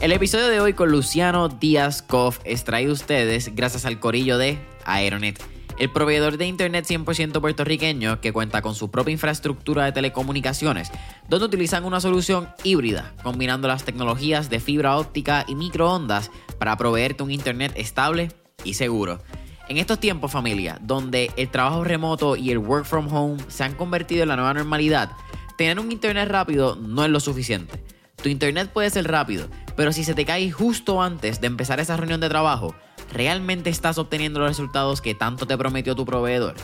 El episodio de hoy con Luciano Díaz Koff es traído a ustedes gracias al corillo de Aeronet, el proveedor de internet 100% puertorriqueño que cuenta con su propia infraestructura de telecomunicaciones, donde utilizan una solución híbrida, combinando las tecnologías de fibra óptica y microondas para proveerte un internet estable y seguro. En estos tiempos, familia, donde el trabajo remoto y el work from home se han convertido en la nueva normalidad, tener un internet rápido no es lo suficiente. Tu internet puede ser rápido, pero si se te cae justo antes de empezar esa reunión de trabajo, ¿realmente estás obteniendo los resultados que tanto te prometió tu proveedor?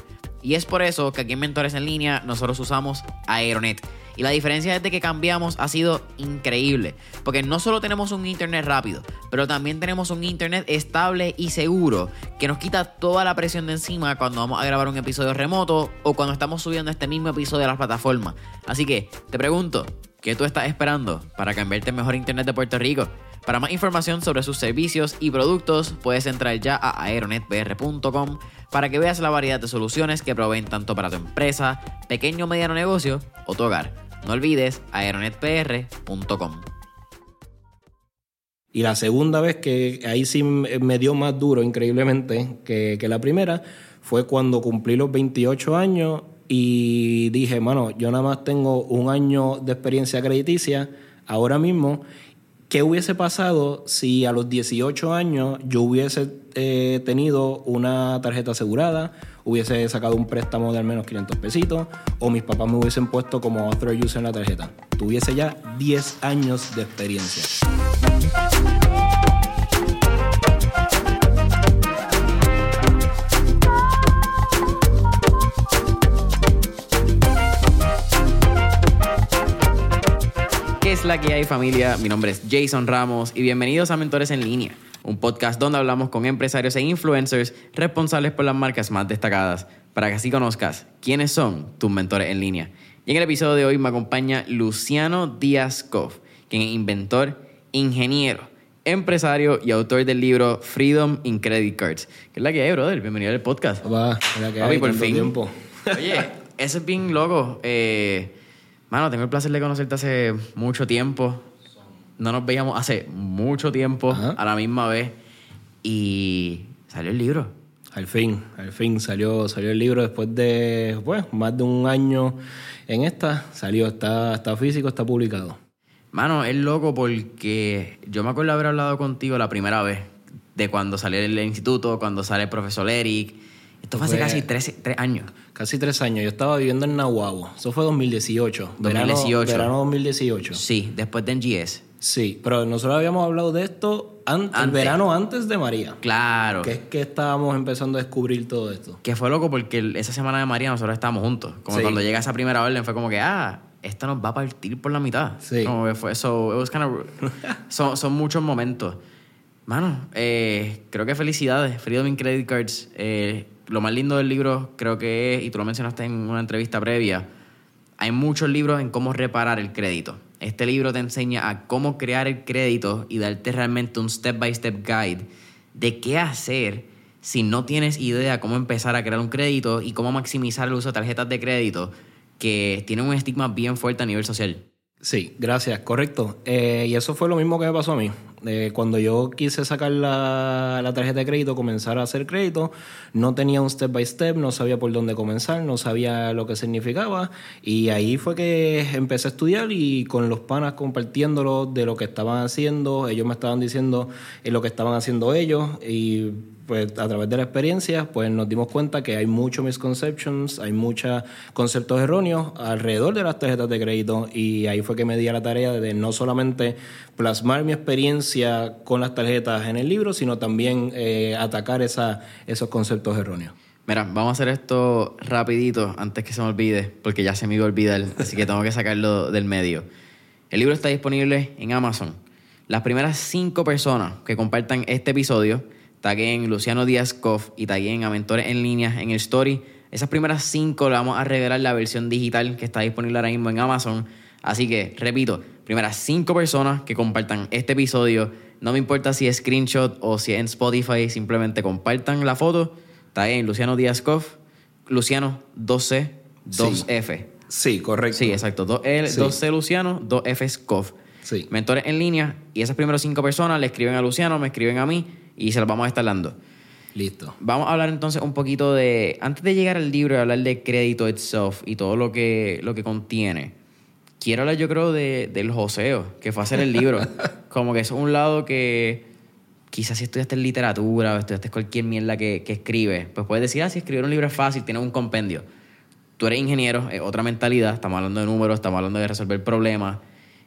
Y es por eso que aquí en Mentores en Línea nosotros usamos Aeronet. Y la diferencia desde que cambiamos ha sido increíble. Porque no solo tenemos un internet rápido, pero también tenemos un internet estable y seguro que nos quita toda la presión de encima cuando vamos a grabar un episodio remoto o cuando estamos subiendo este mismo episodio a las plataformas. Así que te pregunto, ¿qué tú estás esperando para cambiarte mejor internet de Puerto Rico? Para más información sobre sus servicios y productos, puedes entrar ya a aeronetpr.com para que veas la variedad de soluciones que proveen tanto para tu empresa, pequeño o mediano negocio o tu hogar. No olvides aeronetpr.com. Y la segunda vez que ahí sí me dio más duro, increíblemente, que, que la primera, fue cuando cumplí los 28 años y dije, mano, yo nada más tengo un año de experiencia crediticia ahora mismo ¿Qué hubiese pasado si a los 18 años yo hubiese eh, tenido una tarjeta asegurada, hubiese sacado un préstamo de al menos 500 pesitos o mis papás me hubiesen puesto como author user en la tarjeta? Tuviese ya 10 años de experiencia. Es la que hay familia? Mi nombre es Jason Ramos y bienvenidos a Mentores en Línea, un podcast donde hablamos con empresarios e influencers responsables por las marcas más destacadas, para que así conozcas quiénes son tus mentores en línea. Y en el episodio de hoy me acompaña Luciano Díaz Koff, quien es inventor, ingeniero, empresario y autor del libro Freedom in Credit Cards. ¿Qué es la que hay, brother? Bienvenido al podcast. Va, la que hay, por fin. tiempo. Oye, eso es bien loco. Eh, Mano, tengo el placer de conocerte hace mucho tiempo. No nos veíamos hace mucho tiempo a la misma vez. Y salió el libro. Al fin, al fin salió, salió el libro después de bueno, más de un año en esta. Salió, está, está físico, está publicado. Mano, es loco porque yo me acuerdo haber hablado contigo la primera vez de cuando salió el instituto, cuando sale el profesor Eric esto fue hace casi tres, años. Casi tres años. Yo estaba viviendo en Nahuabo. Eso fue 2018. 2018. Verano, 2018. Sí, después de NGS. Sí, pero nosotros habíamos hablado de esto antes, el verano antes de María. Claro. Que es que estábamos empezando a descubrir todo esto. Que fue loco porque esa semana de María nosotros estábamos juntos. Como cuando llega esa primera orden fue como que, ah, esta nos va a partir por la mitad. Sí. Como que fue eso. son, son muchos momentos. Mano, eh, creo que felicidades. Freedom in Credit Cards. Eh, lo más lindo del libro creo que es, y tú lo mencionaste en una entrevista previa, hay muchos libros en cómo reparar el crédito. Este libro te enseña a cómo crear el crédito y darte realmente un step by step guide de qué hacer si no tienes idea cómo empezar a crear un crédito y cómo maximizar el uso de tarjetas de crédito que tienen un estigma bien fuerte a nivel social. Sí, gracias, correcto. Eh, y eso fue lo mismo que me pasó a mí. Eh, cuando yo quise sacar la, la, tarjeta de crédito, comenzar a hacer crédito, no tenía un step by step, no sabía por dónde comenzar, no sabía lo que significaba. Y ahí fue que empecé a estudiar y con los panas compartiéndolo de lo que estaban haciendo, ellos me estaban diciendo eh, lo que estaban haciendo ellos y pues a través de la experiencia, pues nos dimos cuenta que hay muchos misconceptions, hay muchos conceptos erróneos alrededor de las tarjetas de crédito y ahí fue que me di a la tarea de no solamente plasmar mi experiencia con las tarjetas en el libro, sino también eh, atacar esos conceptos erróneos. Mira, vamos a hacer esto rapidito antes que se me olvide, porque ya se me iba a olvidar, así que tengo que sacarlo del medio. El libro está disponible en Amazon. Las primeras cinco personas que compartan este episodio taguen Luciano Díaz Koff y taguen a Mentores en Línea en el Story. Esas primeras cinco le vamos a regalar la versión digital que está disponible ahora mismo en Amazon. Así que, repito, primeras cinco personas que compartan este episodio, no me importa si es screenshot o si es en Spotify, simplemente compartan la foto, taguen Luciano Díaz Koff, Luciano 2C, 2F. Sí, correcto. Sí, exacto. 2 c Luciano, 2F Koff. Sí. Mentores en línea. Y esas primeras cinco personas le escriben a Luciano, me escriben a mí y se las vamos a estar dando. Listo. Vamos a hablar entonces un poquito de, antes de llegar al libro y hablar de crédito itself y todo lo que, lo que contiene, quiero hablar yo creo de, del joseo, que fue hacer el libro. Como que es un lado que quizás si estudiaste literatura o estudiaste cualquier mierda que, que escribe, pues puedes decir, ah, si escribir un libro es fácil, tienes un compendio. Tú eres ingeniero, es otra mentalidad, estamos hablando de números, estamos hablando de resolver problemas.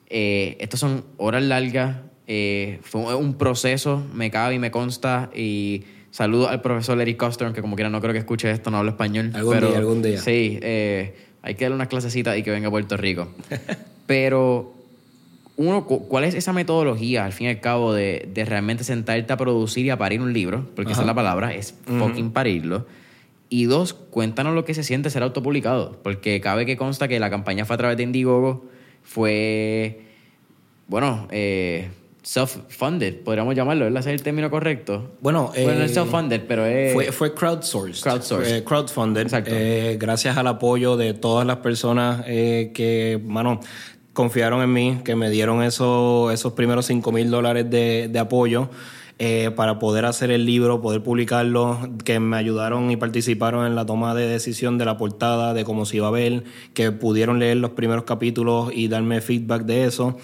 Eh, estos son horas largas, eh, fue un proceso, me cabe y me consta y Saludos al profesor Eric Coster, que como quiera no creo que escuche esto, no hablo español. Algún pero, día, algún día. Sí, eh, hay que darle unas clasecitas y que venga a Puerto Rico. pero, uno, ¿cuál es esa metodología, al fin y al cabo, de, de realmente sentarte a producir y a parir un libro? Porque esa es la palabra, es fucking parirlo. Y dos, cuéntanos lo que se siente ser autopublicado. Porque cabe que consta que la campaña fue a través de Indiegogo, fue, bueno, eh, self-funded, podríamos llamarlo, ¿verdad? ¿Ese es el término correcto? Bueno, bueno no es eh, self-funded, pero es... Fue, fue crowdsourced. Crowdsourced. Eh, crowdfunded. Exacto. Eh, gracias al apoyo de todas las personas eh, que, mano, confiaron en mí, que me dieron eso, esos primeros 5 mil dólares de, de apoyo. eh, para poder hacer el libro, poder publicarlo, que me ayudaron y participaron en la toma de decisión de la portada, de cómo se iba a ver, que pudieron leer los primeros capítulos y darme feedback de eso.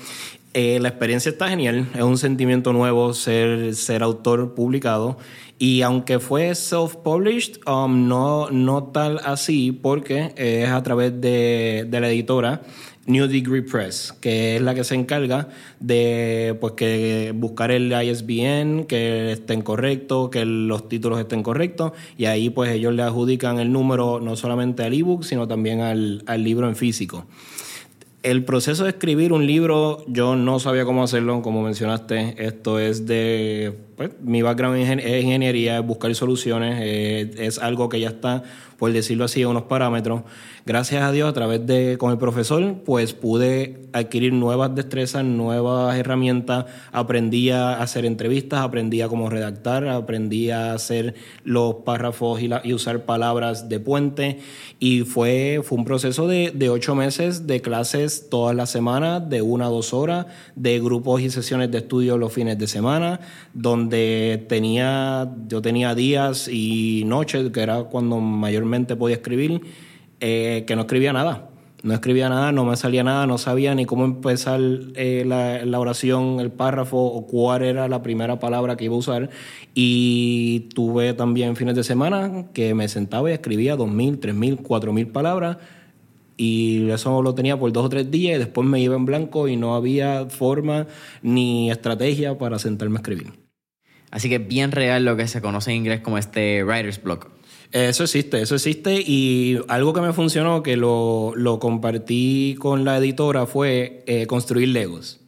Eh, la experiencia está genial, es un sentimiento nuevo ser, autor publicado. Y aunque fue self-published, um, no, no tal así porque es a través de, de la editora New Degree Press, que es la que se encarga de pues que buscar el ISBN, que estén correctos, que los títulos estén correctos. Y ahí pues ellos le adjudican el número no solamente al ebook, sino también al, al libro en físico. El proceso de escribir un libro, yo no sabía cómo hacerlo, como mencionaste. Esto es de. Pues, mi background es ingeniería, es buscar soluciones, eh, es algo que ya está, por decirlo así, a unos parámetros. Gracias a Dios, a través de. con el profesor, pues pude adquirir nuevas destrezas, nuevas herramientas. Aprendí a hacer entrevistas, aprendí a cómo redactar, aprendí a hacer los párrafos y, la, y usar palabras de puente. Y fue, fue un proceso de, de ocho meses de clases todas las semanas, de una a dos horas, de grupos y sesiones de estudio los fines de semana, donde tenía, yo tenía días y noches, que era cuando mayormente podía escribir, eh, que no escribía nada. No escribía nada, no me salía nada, no sabía ni cómo empezar eh, la, la, oración, el párrafo o cuál era la primera palabra que iba a usar. Y tuve también fines de semana que me sentaba y escribía 2.000, 3.000, 4.000 palabras. Y eso lo tenía por dos o tres días y después me iba en blanco y no había forma ni estrategia para sentarme a escribir. Así que bien real lo que se conoce en inglés como este writer's block. Eso existe, eso existe. Y algo que me funcionó, que lo, lo compartí con la editora, fue eh, construir legos.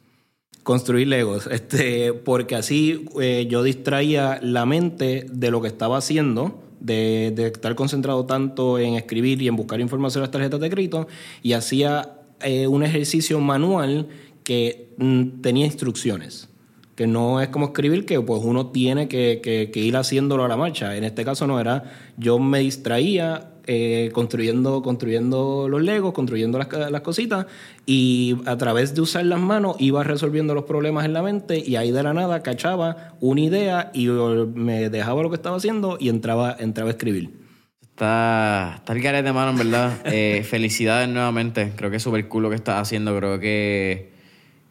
Construir legos, este, porque así eh, yo distraía la mente de lo que estaba haciendo, de, de, estar concentrado tanto en escribir y en buscar información en las tarjetas de crédito, y hacía eh, un ejercicio manual que mm, tenía instrucciones que no es como escribir que pues uno tiene que, que, que, ir haciéndolo a la marcha. En este caso no era, yo me distraía eh, construyendo, construyendo los legos, construyendo las, las, cositas y a través de usar las manos iba resolviendo los problemas en la mente y ahí de la nada cachaba una idea y me dejaba lo que estaba haciendo y entraba, entraba a escribir. Está, está el garete de mano, en verdad. eh, felicidades nuevamente. Creo que es súper cool lo que estás haciendo. Creo que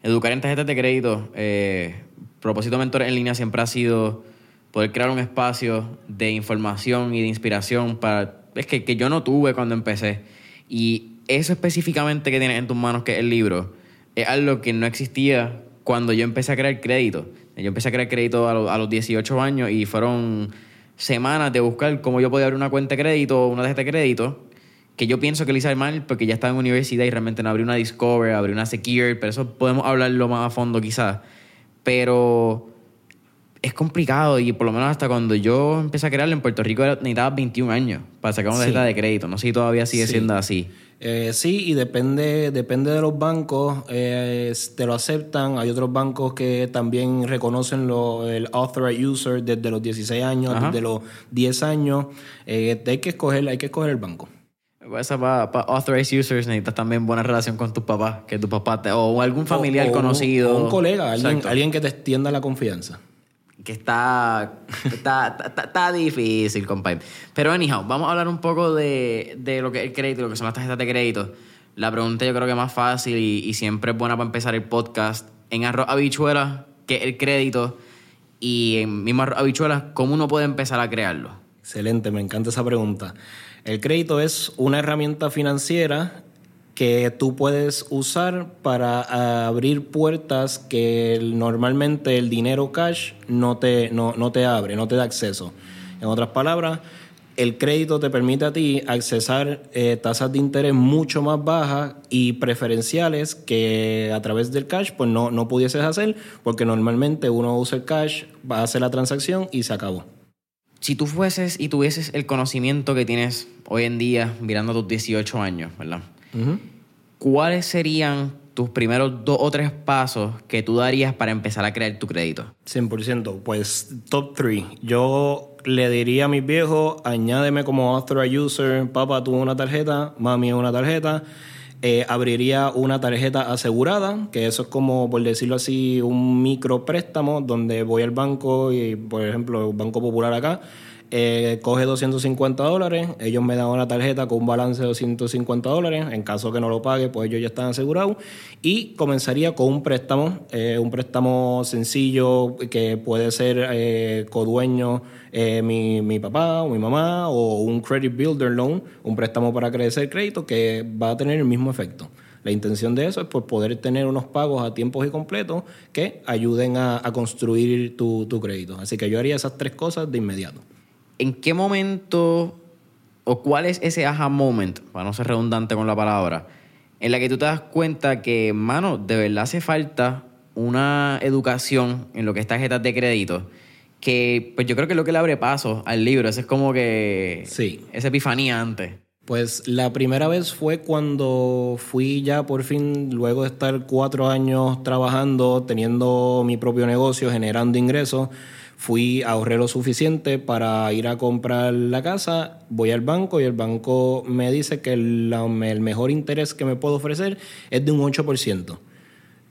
educar en tarjetas de crédito, eh, propósito Mentores en línea siempre ha sido poder crear un espacio de información y de inspiración para es que, que yo no tuve cuando empecé. Y eso específicamente que tienes en tus manos que es el libro es algo que no existía cuando yo empecé a crear crédito. Yo empecé a crear crédito a, a los 18 años y fueron semanas de buscar cómo yo podía abrir una cuenta de crédito una tarjeta de crédito que yo pienso que lo hice mal porque ya estaba en universidad y realmente no abrí una Discover, abrí una Secure, pero eso podemos hablarlo más a fondo quizás pero es complicado y por lo menos hasta cuando yo empecé a crearlo en Puerto Rico necesitaba 21 años para sacar una tarjeta sí. de crédito. No sé si todavía sigue sí. siendo así. Eh, sí, y depende, depende de los bancos, eh, te lo aceptan. Hay otros bancos que también reconocen lo, el authorized user desde los 16 años, Ajá. desde los 10 años. Eh, hay, que escoger, hay que escoger el banco. Esa para authorized users necesitas también buena relación con tus papás, que tu papá te, o algún familiar conocido. O un colega, alguien, alguien, que te extienda la confianza. Que está, está, está, difícil, compadre. Pero anyhow, vamos a hablar un poco de, de lo que es el crédito, lo que son las tarjetas de crédito. La pregunta yo creo que es más fácil y, siempre es buena para empezar el podcast. En arroz habichuela, que es el crédito, y en mismo arroz habichuelas, ¿cómo uno puede empezar a crearlo? Excelente, me encanta esa pregunta. El crédito es una herramienta financiera que tú puedes usar para abrir puertas que normalmente el dinero cash no te, no, no te abre, no te da acceso. En otras palabras, el crédito te permite a ti accesar eh, tasas de interés mucho más bajas y preferenciales que a través del cash pues no, no pudieses hacer porque normalmente uno usa el cash, hacer la transacción y se acabó si tú fueses y tuvieses el conocimiento que tienes hoy en día, mirando tus 18 años, ¿verdad? ¿Cuáles serían tus primeros dos o tres pasos que tú darías para empezar a crear tu crédito? 100%. Pues top 3. Yo le diría a mis viejos, añádeme como authorized user, papá tuvo una tarjeta, mami una tarjeta. Eh, abriría una tarjeta asegurada, que eso es como, por decirlo así, un micro préstamo donde voy al banco y, por ejemplo, el Banco Popular acá, eh, coge 250 dólares, ellos me dan una tarjeta con un balance de 250 dólares, en caso que no lo pague, pues ellos ya están asegurados, y comenzaría con un préstamo, eh, un préstamo sencillo que puede ser eh, codueño mi, mi, papá o mi mamá, o un credit builder loan, un préstamo para crecer crédito que va a tener el mismo efecto. La intención de eso es pues, poder tener unos pagos a tiempos y completos que ayuden a, construir tu, tu crédito. Así que yo haría esas tres cosas de inmediato. ¿En qué momento o cuál es ese aha moment, para no ser redundante con la palabra, en la que tú te das cuenta que, mano, de verdad hace falta una educación en lo que es tarjetas de crédito? Que pues yo creo que es lo que le abre paso al libro. Ese es como que. Sí. Esa epifanía antes. Pues la primera vez fue cuando fui ya por fin, luego de estar cuatro años trabajando, teniendo mi propio negocio, generando ingresos Fui, ahorré lo suficiente para ir a comprar la casa, voy al banco y el banco me dice que el, el mejor interés que me puedo ofrecer es de un 8%.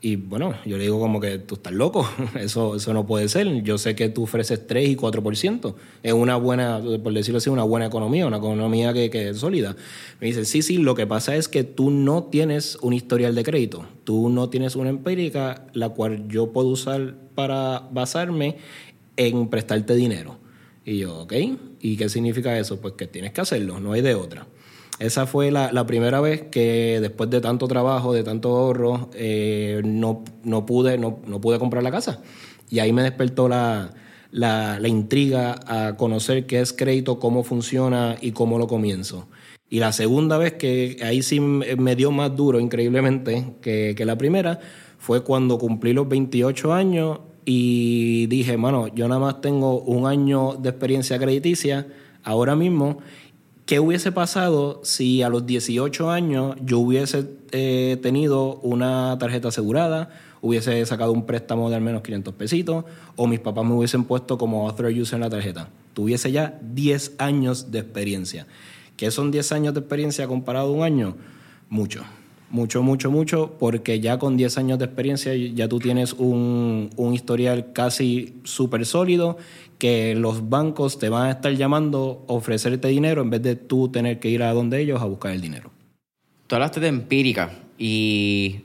Y bueno, yo le digo como que tú estás loco, eso, eso no puede ser. Yo sé que tú ofreces 3 y 4%. Es una buena, por decirlo así, una buena economía, una economía que, que, es sólida. Me dice, sí, sí, lo que pasa es que tú no tienes un historial de crédito. Tú no tienes una empírica la cual yo puedo usar para basarme en prestarte dinero. Y yo, ok, ¿y qué significa eso? Pues que tienes que hacerlo, no hay de otra. Esa fue la, primera vez que después de tanto trabajo, de tanto ahorro, eh, no, no, pude, no, no, pude comprar la casa. Y ahí me despertó la, la, la, intriga a conocer qué es crédito, cómo funciona y cómo lo comienzo. Y la segunda vez que ahí sí me dio más duro, increíblemente, que, que la primera, fue cuando cumplí los 28 años y dije, mano, yo nada más tengo un año de experiencia crediticia ahora mismo. ¿Qué hubiese pasado si a los 18 años yo hubiese eh, tenido una tarjeta asegurada, hubiese sacado un préstamo de al menos 500 pesitos o mis papás me hubiesen puesto como author user en la tarjeta? Tuviese ya 10 años de experiencia. ¿Qué son 10 años de experiencia comparado a un año? Mucho. Mucho, mucho, mucho, porque ya con 10 años de experiencia ya tú tienes un, historial casi súper sólido que los bancos te van a estar llamando a ofrecerte dinero en vez de tú tener que ir a donde ellos a buscar el dinero. Tú hablaste de empírica y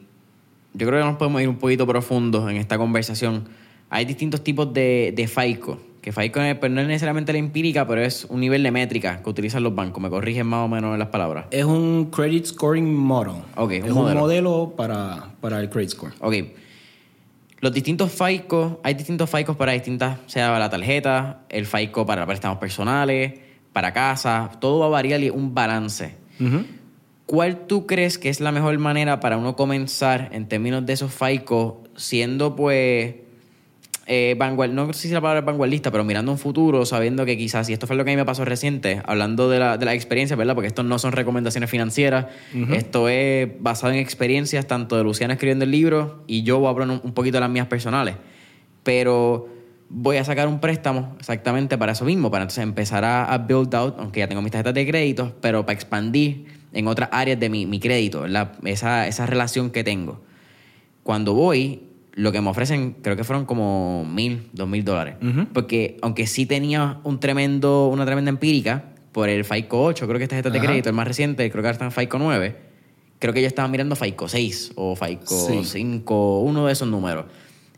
yo creo que nos podemos ir un poquito profundo en esta conversación. Hay distintos tipos de, de FICO que FICO pues, no es necesariamente la empírica, pero es un nivel de métrica que utilizan los bancos. Me corrigen más o menos en las palabras. Es un credit scoring model. es un modelo, para, para, el credit score. Ok. Los distintos FICO, hay distintos FICO para distintas, sea la tarjeta, el FICO para préstamos personales, para casa, todo va a variar y un balance. ¿Cuál tú crees que es la mejor manera para uno comenzar en términos de esos FICO, siendo pues eh, no sé si la palabra es vanguardista, pero mirando un futuro, sabiendo que quizás, y esto fue lo que a mí me pasó reciente, hablando de la, de la experiencia, ¿verdad? Porque esto no son recomendaciones financieras, esto es basado en experiencias tanto de Luciana escribiendo el libro y yo voy a hablar un, poquito de las mías personales. Pero voy a sacar un préstamo exactamente para eso mismo, para entonces empezar a, build out, aunque ya tengo mis tarjetas de crédito, pero para expandir en otras áreas de mi, mi crédito, ¿verdad? Esa, esa relación que tengo. Cuando voy, lo que me ofrecen, creo que fueron como mil, dos mil dólares. Porque aunque sí tenía un tremendo, una tremenda empírica por el FICO 8, creo que esta tarjeta de crédito, el más reciente, creo que ahora está en FICO 9, creo que yo estaba mirando FICO 6 o FICO 5, uno de esos números.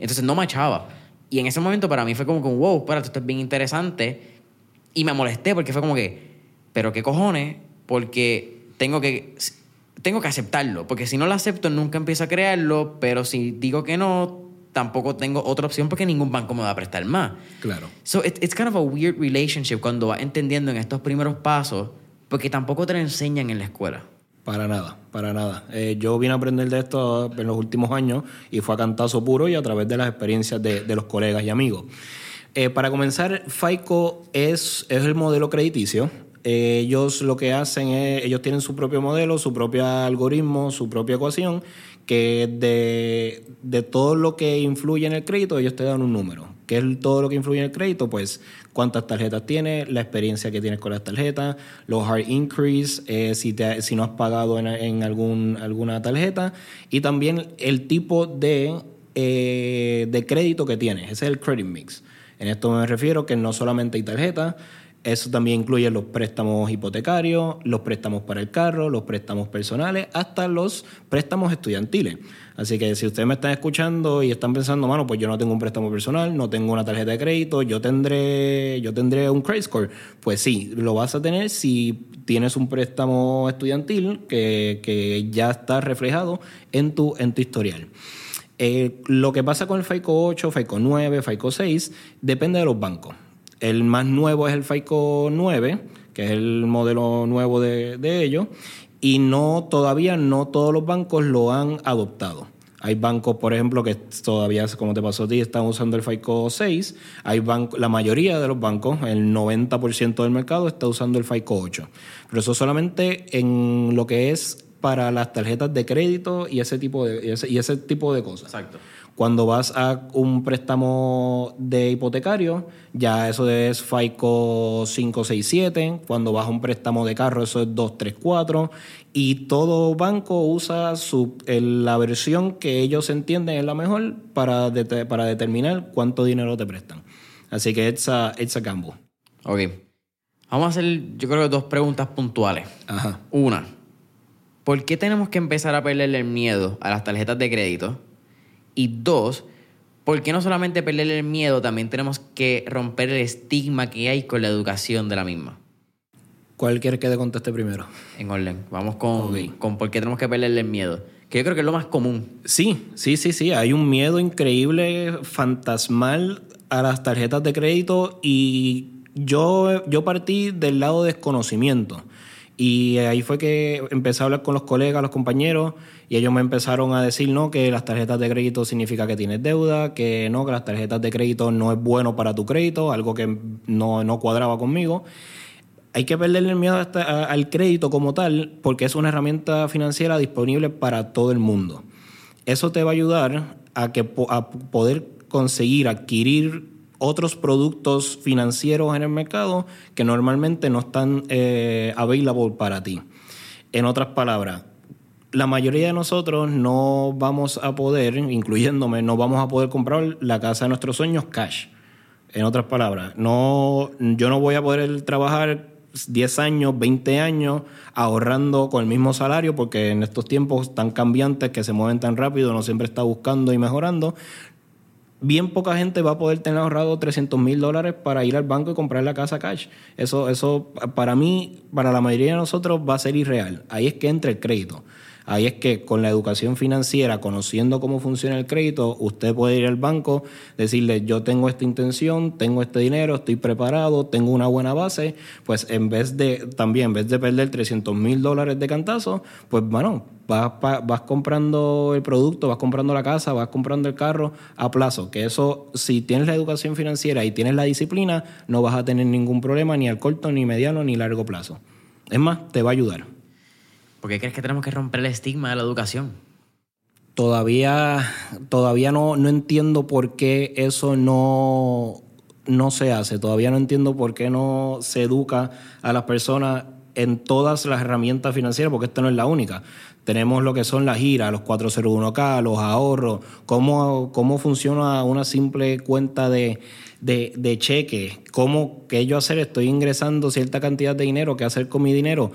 Entonces no machaba. Y en ese momento para mí fue como que, wow, espérate, esto es bien interesante. Y me molesté porque fue como que, pero qué cojones, porque tengo que tengo que aceptarlo, porque si no lo acepto nunca empiezo a crearlo, pero si digo que no, tampoco tengo otra opción porque ningún banco me va a prestar más. Claro. So it's kind of a weird relationship cuando vas entendiendo en estos primeros pasos, porque tampoco te lo enseñan en la escuela. Para nada, para nada. Eh, yo vine a aprender de esto en los últimos años y fue a cantazo puro y a través de las experiencias de, los colegas y amigos. Eh, para comenzar, FICO es, es el modelo crediticio ellos lo que hacen es, ellos tienen su propio modelo, su propio algoritmo, su propia ecuación, que de, de todo lo que influye en el crédito, ellos te dan un número. ¿Qué es todo lo que influye en el crédito? Pues cuántas tarjetas tienes, la experiencia que tienes con las tarjetas, los hard increase, eh, si, te, si no has pagado en, en algún, alguna tarjeta, y también el tipo de, eh, de crédito que tienes. Ese es el credit mix. En esto me refiero que no solamente hay tarjetas, eso también incluye los préstamos hipotecarios, los préstamos para el carro, los préstamos personales, hasta los préstamos estudiantiles. Así que si ustedes me están escuchando y están pensando, mano, pues yo no tengo un préstamo personal, no tengo una tarjeta de crédito, yo tendré, yo tendré un credit score. Pues sí, lo vas a tener si tienes un préstamo estudiantil que, que ya está reflejado en tu, en tu historial. Eh, lo que pasa con el FICO 8, FICO 9, FICO 6, depende de los bancos. El más nuevo es el FICO 9, que es el modelo nuevo de, ellos, y no todavía no todos los bancos lo han adoptado. Hay bancos, por ejemplo, que todavía, como te pasó a ti, están usando el FICO 6. Hay banco, la mayoría de los bancos, el 90% del mercado, está usando el FICO 8. Pero eso solamente en lo que es para las tarjetas de crédito y ese tipo de, y ese tipo de cosas. Exacto. Cuando vas a un préstamo de hipotecario, ya eso es FICO 567. Cuando vas a un préstamo de carro, eso es 234. Y todo banco usa su, la versión que ellos entienden es la mejor para, para determinar cuánto dinero te prestan. Así que it's a, it's a gamble. Ok. Vamos a hacer, yo creo, dos preguntas puntuales. Ajá. Una, ¿por qué tenemos que empezar a perderle el miedo a las tarjetas de crédito? Y dos, ¿por qué no solamente perder el miedo, también tenemos que romper el estigma que hay con la educación de la misma? ¿Cuál quieres que te conteste primero? En orden. Vamos con, con por qué tenemos que perderle el miedo. Que yo creo que es lo más común. Sí, sí, sí, sí. Hay un miedo increíble, fantasmal a las tarjetas de crédito y yo, yo partí del lado de desconocimiento. Y ahí fue que empecé a hablar con los colegas, los compañeros, y ellos me empezaron a decir, no, que las tarjetas de crédito significa que tienes deuda, que no, que las tarjetas de crédito no es bueno para tu crédito, algo que no, no cuadraba conmigo. Hay que perderle el miedo al crédito como tal, porque es una herramienta financiera disponible para todo el mundo. Eso te va a ayudar a, que, a poder conseguir, adquirir otros productos financieros en el mercado que normalmente no están eh, available para ti. En otras palabras, la mayoría de nosotros no vamos a poder, incluyéndome, no vamos a poder comprar la casa de nuestros sueños cash. En otras palabras, no, yo no voy a poder trabajar 10 años, 20 años ahorrando con el mismo salario porque en estos tiempos tan cambiantes que se mueven tan rápido, uno siempre está buscando y mejorando bien poca gente va a poder tener ahorrado 300 mil dólares para ir al banco y comprar la casa cash. Eso, eso para mí, para la mayoría de nosotros va a ser irreal. Ahí es que entra el crédito. Ahí es que con la educación financiera, conociendo cómo funciona el crédito, usted puede ir al banco, decirle, yo tengo esta intención, tengo este dinero, estoy preparado, tengo una buena base, pues en vez de, también, en vez de perder 300 mil dólares de cantazo, pues bueno, vas, vas comprando el producto, vas comprando la casa, vas comprando el carro a plazo, que eso, si tienes la educación financiera y tienes la disciplina, no vas a tener ningún problema ni al corto, ni mediano, ni largo plazo. Es más, te va a ayudar. ¿Por qué crees que tenemos que romper el estigma de la educación? Todavía, todavía no, no entiendo por qué eso no, no se hace. Todavía no entiendo por qué no se educa a las personas en todas las herramientas financieras, porque esta no es la única. Tenemos lo que son las giras, los 401k, los ahorros, cómo, cómo funciona una simple cuenta de, de, de cheque, cómo, qué yo hacer, estoy ingresando cierta cantidad de dinero, qué hacer con mi dinero.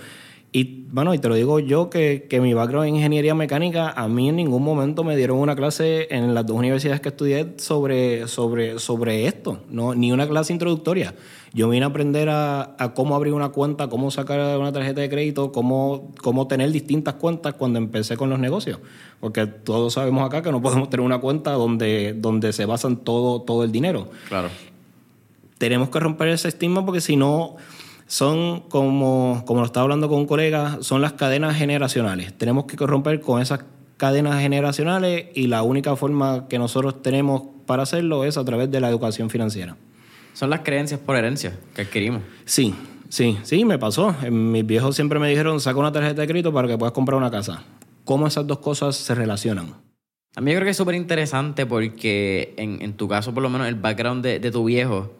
Y bueno, y te lo digo yo que, que, mi background en ingeniería mecánica, a mí en ningún momento me dieron una clase en las dos universidades que estudié sobre, sobre, sobre esto, no, ni una clase introductoria. Yo vine a aprender a, a, cómo abrir una cuenta, cómo sacar una tarjeta de crédito, cómo, cómo tener distintas cuentas cuando empecé con los negocios. Porque todos sabemos acá que no podemos tener una cuenta donde, donde se basan todo, todo el dinero. Claro. Tenemos que romper ese estigma porque si no son como, como lo estaba hablando con un colega, son las cadenas generacionales. Tenemos que romper con esas cadenas generacionales y la única forma que nosotros tenemos para hacerlo es a través de la educación financiera. Son las creencias por herencia que adquirimos. Sí, sí, sí, me pasó. Mis viejos siempre me dijeron, saca una tarjeta de crédito para que puedas comprar una casa. ¿Cómo esas dos cosas se relacionan? A mí yo creo que es súper interesante porque en, en, tu caso, por lo menos, el background de, de tu viejo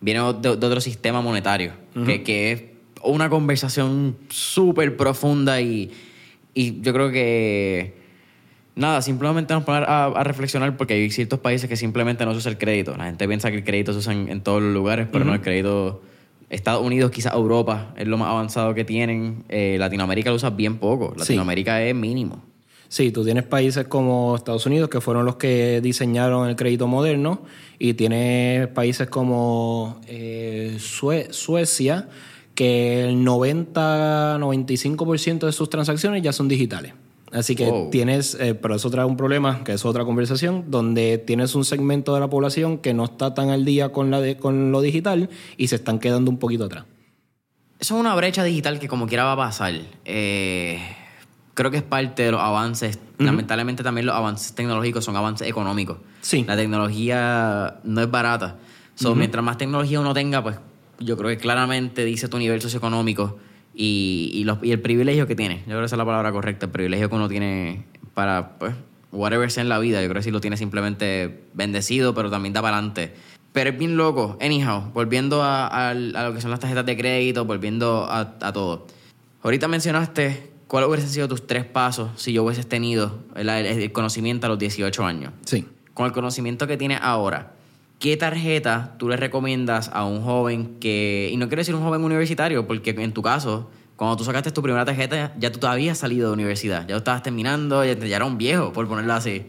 viene de, de otro sistema monetario, uh -huh. que, que, es una conversación súper profunda y, y, yo creo que, nada, simplemente nos poner a, a, reflexionar porque hay ciertos países que simplemente no se usa el crédito. La gente piensa que el crédito se usa en, en todos los lugares, pero uh -huh. no el crédito... Estados Unidos, quizás Europa, es lo más avanzado que tienen. Eh, Latinoamérica lo usa bien poco. Latinoamérica sí. es mínimo. Sí, tú tienes países como Estados Unidos que fueron los que diseñaron el crédito moderno y tienes países como eh, Sue Suecia que el 90-95% de sus transacciones ya son digitales. Así que wow. tienes, eh, pero eso trae un problema, que es otra conversación, donde tienes un segmento de la población que no está tan al día con, la de, con lo digital y se están quedando un poquito atrás. Eso es una brecha digital que como quiera va a pasar. Eh, creo que es parte de los avances. Uh -huh. Lamentablemente también los avances tecnológicos son avances económicos. Sí. La tecnología no es barata. So, uh -huh. Mientras más tecnología uno tenga, pues yo creo que claramente dice tu nivel socioeconómico y, y, los, y, el privilegio que tiene. Yo creo que esa es la palabra correcta, el privilegio que uno tiene para, pues, whatever sea en la vida. Yo creo que si lo tiene simplemente bendecido, pero también da para adelante. Pero es bien loco. Anyhow, volviendo a, a, a, lo que son las tarjetas de crédito, volviendo a, a todo. Ahorita mencionaste cuáles hubiesen sido tus tres pasos si yo hubieses tenido el, el conocimiento a los 18 años. Sí. Con el conocimiento que tienes ahora, ¿qué tarjeta tú le recomiendas a un joven que, y no quiero decir un joven universitario, porque en tu caso, cuando tú sacaste tu primera tarjeta, ya tú todavía has salido de universidad, ya estabas terminando, ya, ya era un viejo, por ponerlo así.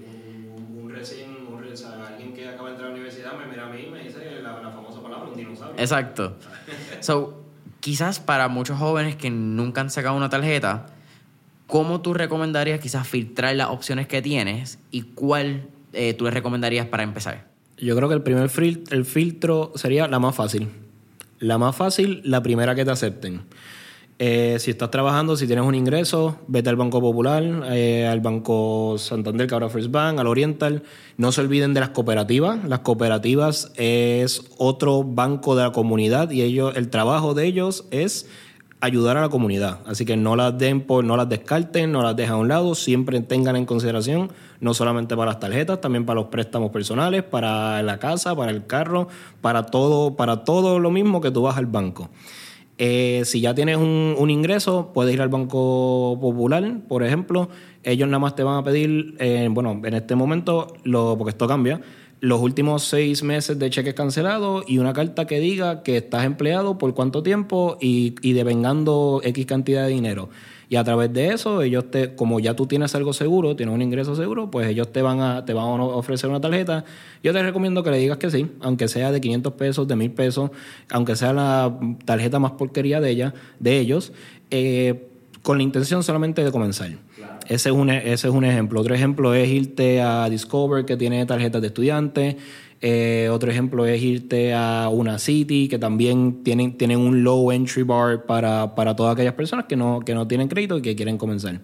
Un, recién, un, alguien que acaba de entrar a la universidad me mira a mí y me dice la, la famosa palabra, un dinosaurio. Exacto. so, quizás para muchos jóvenes que nunca han sacado una tarjeta, ¿cómo tú recomendarías quizás filtrar las opciones que tienes y cuál eh, tú les recomendarías para empezar? Yo creo que el primer filtro sería la más fácil. La más fácil, la primera que te acepten. Eh, si estás trabajando, si tienes un ingreso, vete al Banco Popular, eh, al Banco Santander, que ahora First Bank, al Oriental. No se olviden de las cooperativas. Las cooperativas es otro banco de la comunidad y ellos, el trabajo de ellos es ayudar a la comunidad. Así que no las den por, no las descarten, no las dejen a un lado, siempre tengan en consideración, no solamente para las tarjetas, también para los préstamos personales, para la casa, para el carro, para todo, para todo lo mismo que tú vas al banco. Eh, si ya tienes un, ingreso, puedes ir al Banco Popular, por ejemplo. Ellos nada más te van a pedir, eh, bueno, en este momento, lo, porque esto cambia, los últimos seis meses de cheques cancelados y una carta que diga que estás empleado por cuánto tiempo y, y devengando X cantidad de dinero. Y a través de eso, ellos te, como ya tú tienes algo seguro, tienes un ingreso seguro, pues ellos te van a, te van a ofrecer una tarjeta. Yo te recomiendo que le digas que sí, aunque sea de 500 pesos, de 1000 pesos, aunque sea la tarjeta más porquería de ella, de ellos, eh, con la intención solamente de comenzar. Ese, es un, ese es un ejemplo. Otro ejemplo es irte a Discover, que tiene tarjetas de estudiantes. Eh, otro ejemplo es irte a una City, que también tienen, tienen un low entry bar para, para todas aquellas personas que no, que no tienen crédito y que quieren comenzar.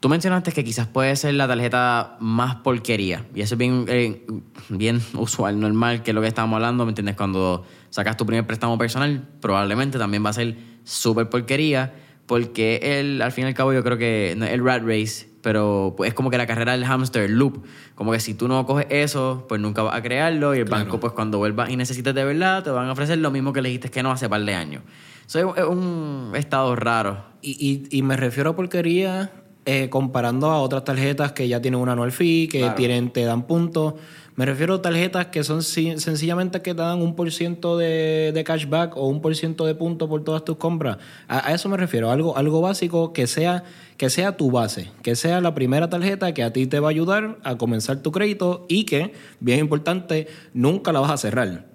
Tú mencionaste que quizás puede ser la tarjeta más porquería. Y eso es bien, eh, bien usual, normal, que es lo que estábamos hablando, ¿me entiendes? Cuando sacas tu primer préstamo personal, probablemente también va a ser súper porquería porque el, al fin y al cabo yo creo que no es el rat race, pero es como que la carrera del hamster, loop. Como que si tú no coges eso, pues nunca vas a crearlo y el banco pues cuando vuelvas y necesites de verdad te van a ofrecer lo mismo que le dijiste que no hace par de años. Eso es un estado raro. Y, y, y me refiero a porquería eh, comparando a otras tarjetas que ya tienen un anual fee, que tienen, te dan puntos. Me refiero a tarjetas que son sencillamente que te dan un por ciento de, cashback o un por ciento de puntos por todas tus compras. A, eso me refiero, algo, algo básico que sea, que sea tu base, que sea la primera tarjeta que a ti te va a ayudar a comenzar tu crédito y que, bien importante, nunca la vas a cerrar.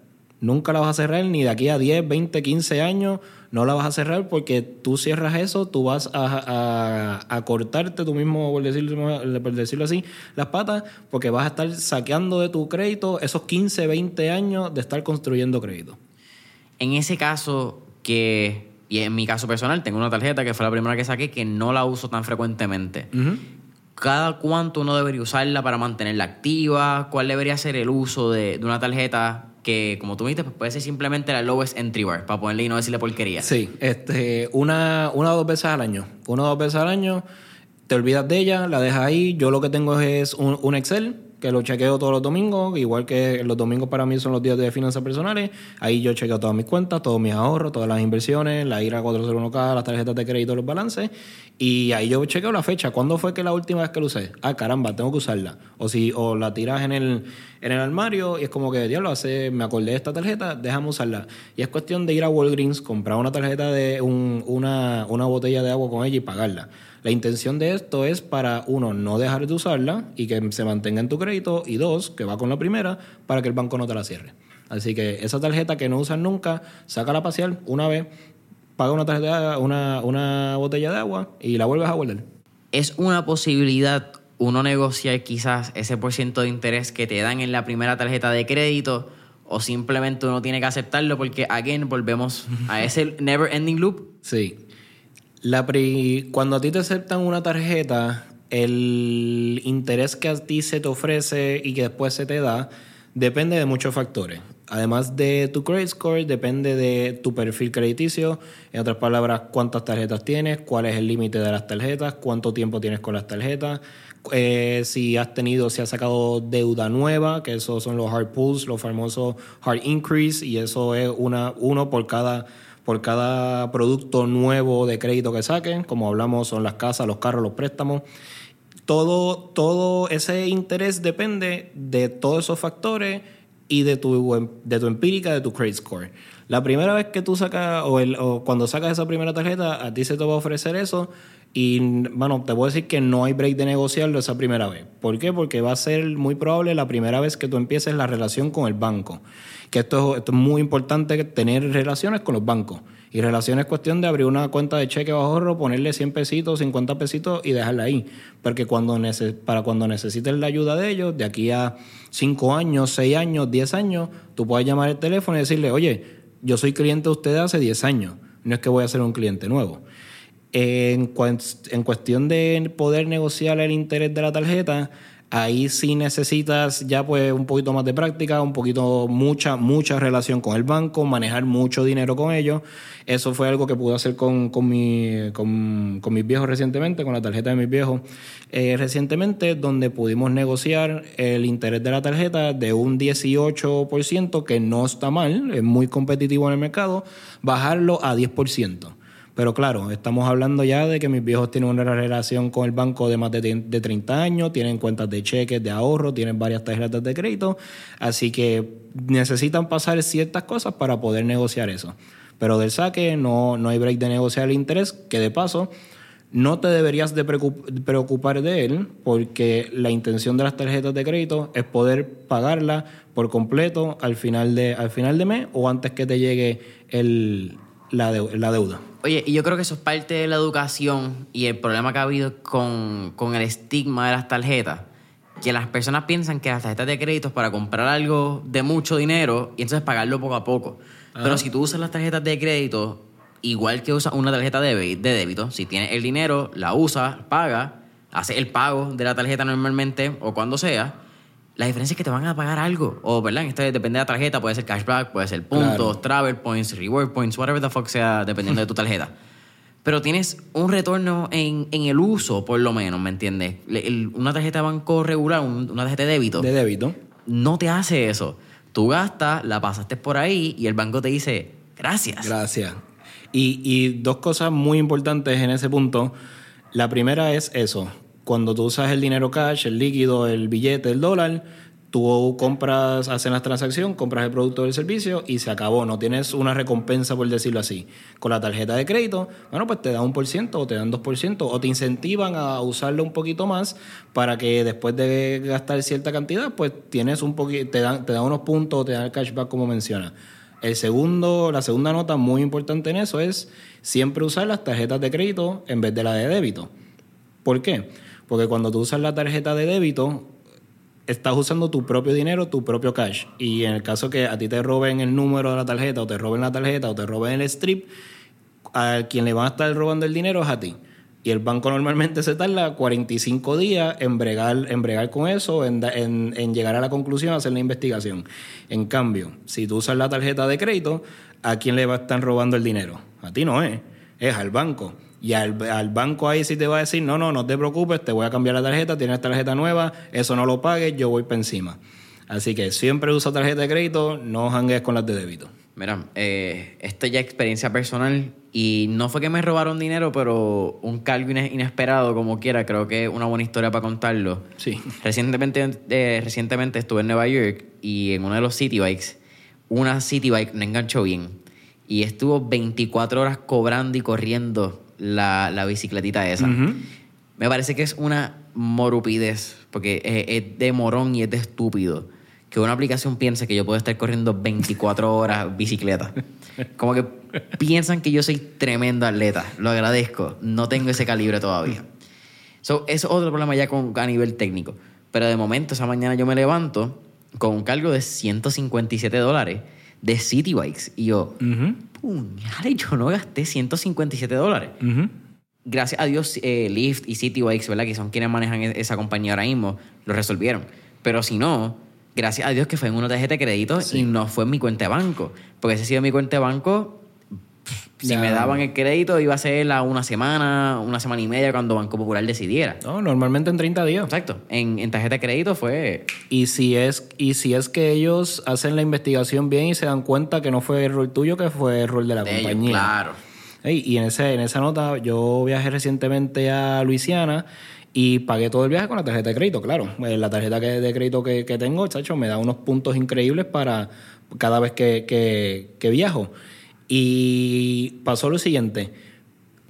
Nunca la vas a cerrar ni de aquí a 10, 20, 15 años no la vas a cerrar porque tú cierras eso, tú vas a, cortarte tú mismo, por decirlo, por decirlo así, las patas, porque vas a estar saqueando de tu crédito esos 15, 20 años de estar construyendo crédito. En ese caso, que, y en mi caso personal, tengo una tarjeta que fue la primera que saqué que no la uso tan frecuentemente. ¿Cada cuánto uno debería usarla para mantenerla activa? ¿Cuál debería ser el uso de, de una tarjeta que, como tú dijiste, pues puede ser simplemente la lowest entry bar, para ponerle y no decirle porquería. Sí, este, una, una o dos veces al año. Una o dos veces al año, te olvidas de ella, la dejas ahí. Yo lo que tengo es un, un Excel que lo chequeo todos los domingos, igual que los domingos para mí son los días de finanzas personales. Ahí yo chequeo todas mis cuentas, todos mis ahorros, todas las inversiones, la IRA 401k, las tarjetas de crédito, los balances. Y ahí yo chequeo la fecha. ¿Cuándo fue que la última vez que lo usé? Ah, caramba, tengo que usarla. O si o la tiras en el, en el armario y es como que, diablo, hace, me acordé de esta tarjeta, déjame usarla. Y es cuestión de ir a Walgreens, comprar una tarjeta de una, una botella de agua con ella y pagarla. La intención de esto es para, uno, no dejar de usarla y que se mantenga en tu crédito, y dos, que va con la primera, para que el banco no te la cierre. Así que esa tarjeta que no usas nunca, sácala a pasear una vez, paga una tarjeta, una, una botella de agua y la vuelves a guardar. Es una posibilidad uno negociar quizás ese por ciento de interés que te dan en la primera tarjeta de crédito o simplemente uno tiene que aceptarlo porque, again, volvemos a ese never ending loop. Sí, la cuando a ti te aceptan una tarjeta, el interés que a ti se te ofrece y que después se te da depende de muchos factores. Además de tu credit score, depende de tu perfil crediticio. En otras palabras, cuántas tarjetas tienes, cuál es el límite de las tarjetas, cuánto tiempo tienes con las tarjetas, eh, si has tenido, si has sacado deuda nueva, que esos son los hard pulls, los famosos hard increase, y eso es una, uno por cada por cada producto nuevo de crédito que saquen, como hablamos, son las casas, los carros, los préstamos. Todo, todo ese interés depende de todos esos factores y de tu, de tu empírica, de tu credit score. La primera vez que tú sacas, o, el, o cuando sacas esa primera tarjeta, a ti se te va a ofrecer eso. Y bueno, te puedo decir que no hay break de negociarlo esa primera vez. ¿Por qué? Porque va a ser muy probable la primera vez que tú empieces la relación con el banco que esto, es muy importante tener relaciones con los bancos. Y relaciones es cuestión de abrir una cuenta de cheque o ahorro, ponerle 100 pesitos, 50 pesitos y dejarla ahí. Porque cuando para cuando necesites la ayuda de ellos, de aquí a 5 años, 6 años, 10 años, tú puedes llamar el teléfono y decirle, oye, yo soy cliente de ustedes hace 10 años, no es que voy a ser un cliente nuevo. En, cuestión de poder negociar el interés de la tarjeta, Ahí sí necesitas ya pues un poquito más de práctica, un poquito mucha, mucha relación con el banco, manejar mucho dinero con ellos. Eso fue algo que pude hacer con, con, mi, con, mis viejos recientemente, con la tarjeta de mis viejos eh, recientemente, donde pudimos negociar el interés de la tarjeta de un 18%, que no está mal, es muy competitivo en el mercado, bajarlo a 10%. Pero claro, estamos hablando ya de que mis viejos tienen una relación con el banco de más de, de 30 años, tienen cuentas de cheques, de ahorro, tienen varias tarjetas de crédito, así que necesitan pasar ciertas cosas para poder negociar eso. Pero del saque no, no hay break de negociar el interés, que de paso no te deberías de preocupar de él porque la intención de las tarjetas de crédito es poder pagarla por completo al final de, al final de mes o antes que te llegue el, la, la deuda. Oye, y yo creo que eso es parte de la educación y el problema que ha habido con, el estigma de las tarjetas. Que las personas piensan que las tarjetas de crédito es para comprar algo de mucho dinero y entonces pagarlo poco a poco. Pero si tú usas las tarjetas de crédito igual que usas una tarjeta de, de débito, si tienes el dinero, la usas, paga, haces el pago de la tarjeta normalmente o cuando sea, la diferencia es que te van a pagar algo. O, ¿verdad? Esto depende de la tarjeta, puede ser cashback, puede ser puntos, travel points, reward points, whatever the fuck sea, dependiendo de tu tarjeta. pero tienes un retorno en, en el uso, por lo menos, ¿me entiendes? Le- el- una tarjeta de banco regular, un- una tarjeta de débito, De débito. no te hace eso. Tú gastas, la pasaste por ahí y el banco te dice, gracias. Gracias. Y, y dos cosas muy importantes en ese punto. La primera es eso. Cuando tú usas el dinero cash, el líquido, el billete, el dólar, tú compras, haces la transacción, compras el producto o el servicio y se acabó. No tienes una recompensa, por decirlo así. Con la tarjeta de crédito, bueno, pues te dan un por ciento o te dan dos por ciento o te incentivan a usarlo un poquito más para que después de gastar cierta cantidad, pues tienes un poquito, te dan, te dan unos puntos o te dan el cashback como menciona. El segundo, la segunda nota muy importante en eso es siempre usar las tarjetas de crédito en vez de la de débito. ¿Por qué? Porque cuando tú usas la tarjeta de débito, estás usando tu propio dinero, tu propio cash. Y en el caso que a ti te roben el número de la tarjeta, o te roben la tarjeta, o te roben el strip, a quien le van a estar robando el dinero es a ti. Y el banco normalmente se tarda 45 días en bregar, en bregar con eso, en, en- en llegar a la conclusión, hacer la investigación. En cambio, si tú usas la tarjeta de crédito, ¿a quién le va a estar robando el dinero? A ti no es, es al banco. Y al, al banco ahí sí te va a decir, no, no, no te preocupes, te voy a cambiar la tarjeta, tienes tarjeta nueva, eso no lo pagues, yo voy para encima. Así que siempre usa tarjeta de crédito, no jangues con las de débito. Mira, eh, esto ya es experiencia personal y no fue que me robaron dinero, pero un cargo ine- inesperado, como quiera, creo que es una buena historia para contarlo. Sí. Recientemente, eh, recientemente estuve en Nueva York y en uno de los city bikes, una city bike no enganchó bien y estuvo 24 horas cobrando y corriendo la, la bicicletita esa. Me parece que es una morupidez, porque es, es de morón y es de estúpido que una aplicación piense que yo puedo estar corriendo 24 horas bicicleta. Como que piensan que yo soy tremendo atleta. Lo agradezco. No tengo ese calibre todavía. So, eso es otro problema ya con, a nivel técnico. Pero de momento, esa mañana yo me levanto con un cargo de 157 dólares de City Bikes. Y yo, yo no gasté 157 dólares. Gracias a Dios, eh, Lyft y City Bikes, ¿verdad? Que son quienes manejan e- esa compañía ahora mismo, lo resolvieron. Pero si no, gracias a Dios que fue en una tarjeta de crédito y no fue en mi cuenta de banco. Porque si ha sido mi cuenta de banco, si Ya. me daban el crédito iba a ser a una semana, una semana y media cuando Banco Popular decidiera. No, normalmente en 30 días. Exacto. En, en tarjeta de crédito fue. Y si es y si es que ellos hacen la investigación bien y se dan cuenta que no fue error tuyo, que fue error de la de ellos, compañía. claro. Y en, ese, en esa nota, yo viajé recientemente a Luisiana y pagué todo el viaje con la tarjeta de crédito, claro. Eh, La tarjeta que- de crédito que, que tengo, chacho, me da unos puntos increíbles para cada vez que, que- que viajo. Y pasó lo siguiente.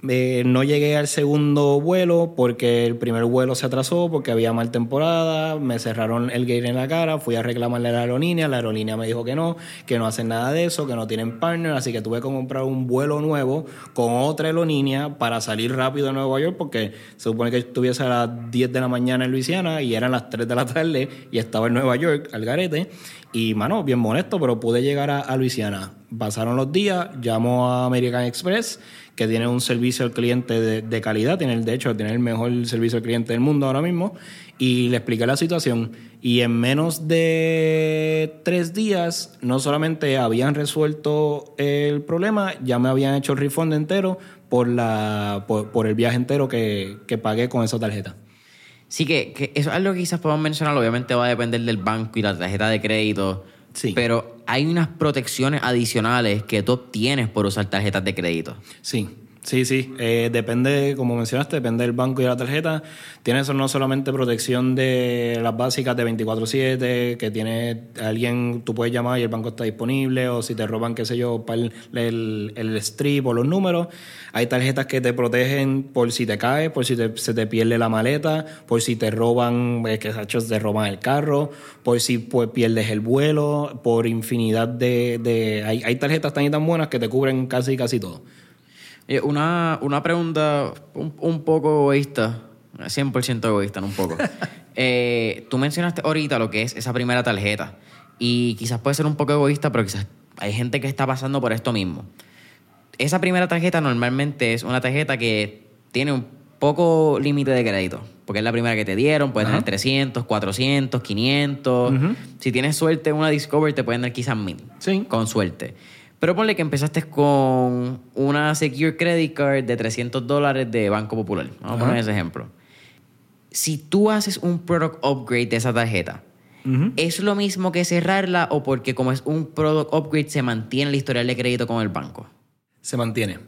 Eh, no llegué al segundo vuelo porque el primer vuelo se atrasó porque había mal temporada, me cerraron el gate en la cara, fui a reclamarle a la aerolínea, la aerolínea me dijo que no, que no hacen nada de eso, que no tienen partner, así que tuve que comprar un vuelo nuevo con otra aerolínea para salir rápido de Nueva York porque se supone que estuviese a las 10 de la mañana en Luisiana y eran las 3 de la tarde y estaba en Nueva York, al garete, y mano, bien molesto, pero pude llegar a, Luisiana. Pasaron los días, llamo a American Express, que tiene un servicio al cliente de, de calidad, tiene el, de hecho, tiene el mejor servicio al cliente del mundo ahora mismo, y le expliqué la situación. Y en menos de tres días, no solamente habían resuelto el problema, ya me habían hecho el refund entero por, la, por, por el viaje entero que, que pagué con esa tarjeta. Sí, que, que eso es algo que quizás podemos mencionar. Obviamente va a depender del banco y la tarjeta de crédito. Sí. Pero hay unas protecciones adicionales que tú obtienes por usar tarjetas de crédito. Sí, sí, sí. Eh, depende, como mencionaste, depende del banco y de la tarjeta. Tiene eso no solamente protección de las básicas de 24-7, que tiene alguien, tú puedes llamar y el banco está disponible, o si te roban, qué sé yo, para el, el, strip o los números. Hay tarjetas que te protegen por si te caes, por si te- se te pierde la maleta, por si te roban, eh, que te roban el carro, por si pues, pierdes el vuelo, por infinidad de... de hay, hay tarjetas tan y tan buenas que te cubren casi casi todo. Una, una pregunta un, un poco egoísta, 100% egoísta, no un poco. Eh, tú mencionaste ahorita lo que es esa primera tarjeta. Y quizás puede ser un poco egoísta, pero quizás hay gente que está pasando por esto mismo. Esa primera tarjeta normalmente es una tarjeta que tiene un poco límite de crédito, porque es la primera que te dieron, puedes tener 300, 400, 500. Si tienes suerte, una Discover te pueden dar quizás 1000, Sí. con suerte. Pero ponle que empezaste con una Secure Credit Card de 300 dólares de Banco Popular. Vamos a poner ese ejemplo. Si tú haces un product upgrade de esa tarjeta, ¿es lo mismo que cerrarla o porque como es un product upgrade se mantiene el historial de crédito con el banco? Se mantiene.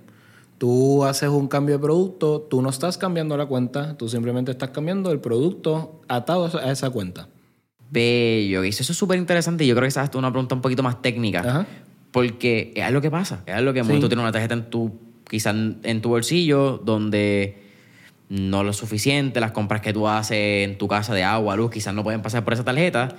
Tú haces un cambio de producto, tú no estás cambiando la cuenta, tú simplemente estás cambiando el producto atado a esa cuenta. Bello, eso es súper interesante. Yo creo que esa es una pregunta un poquito más técnica. Ajá. Porque es lo que pasa. Es lo que Sí. tú tienes una tarjeta en tu, quizás en tu bolsillo, donde no lo suficiente, las compras que tú haces en tu casa de agua, luz, quizás no pueden pasar por esa tarjeta.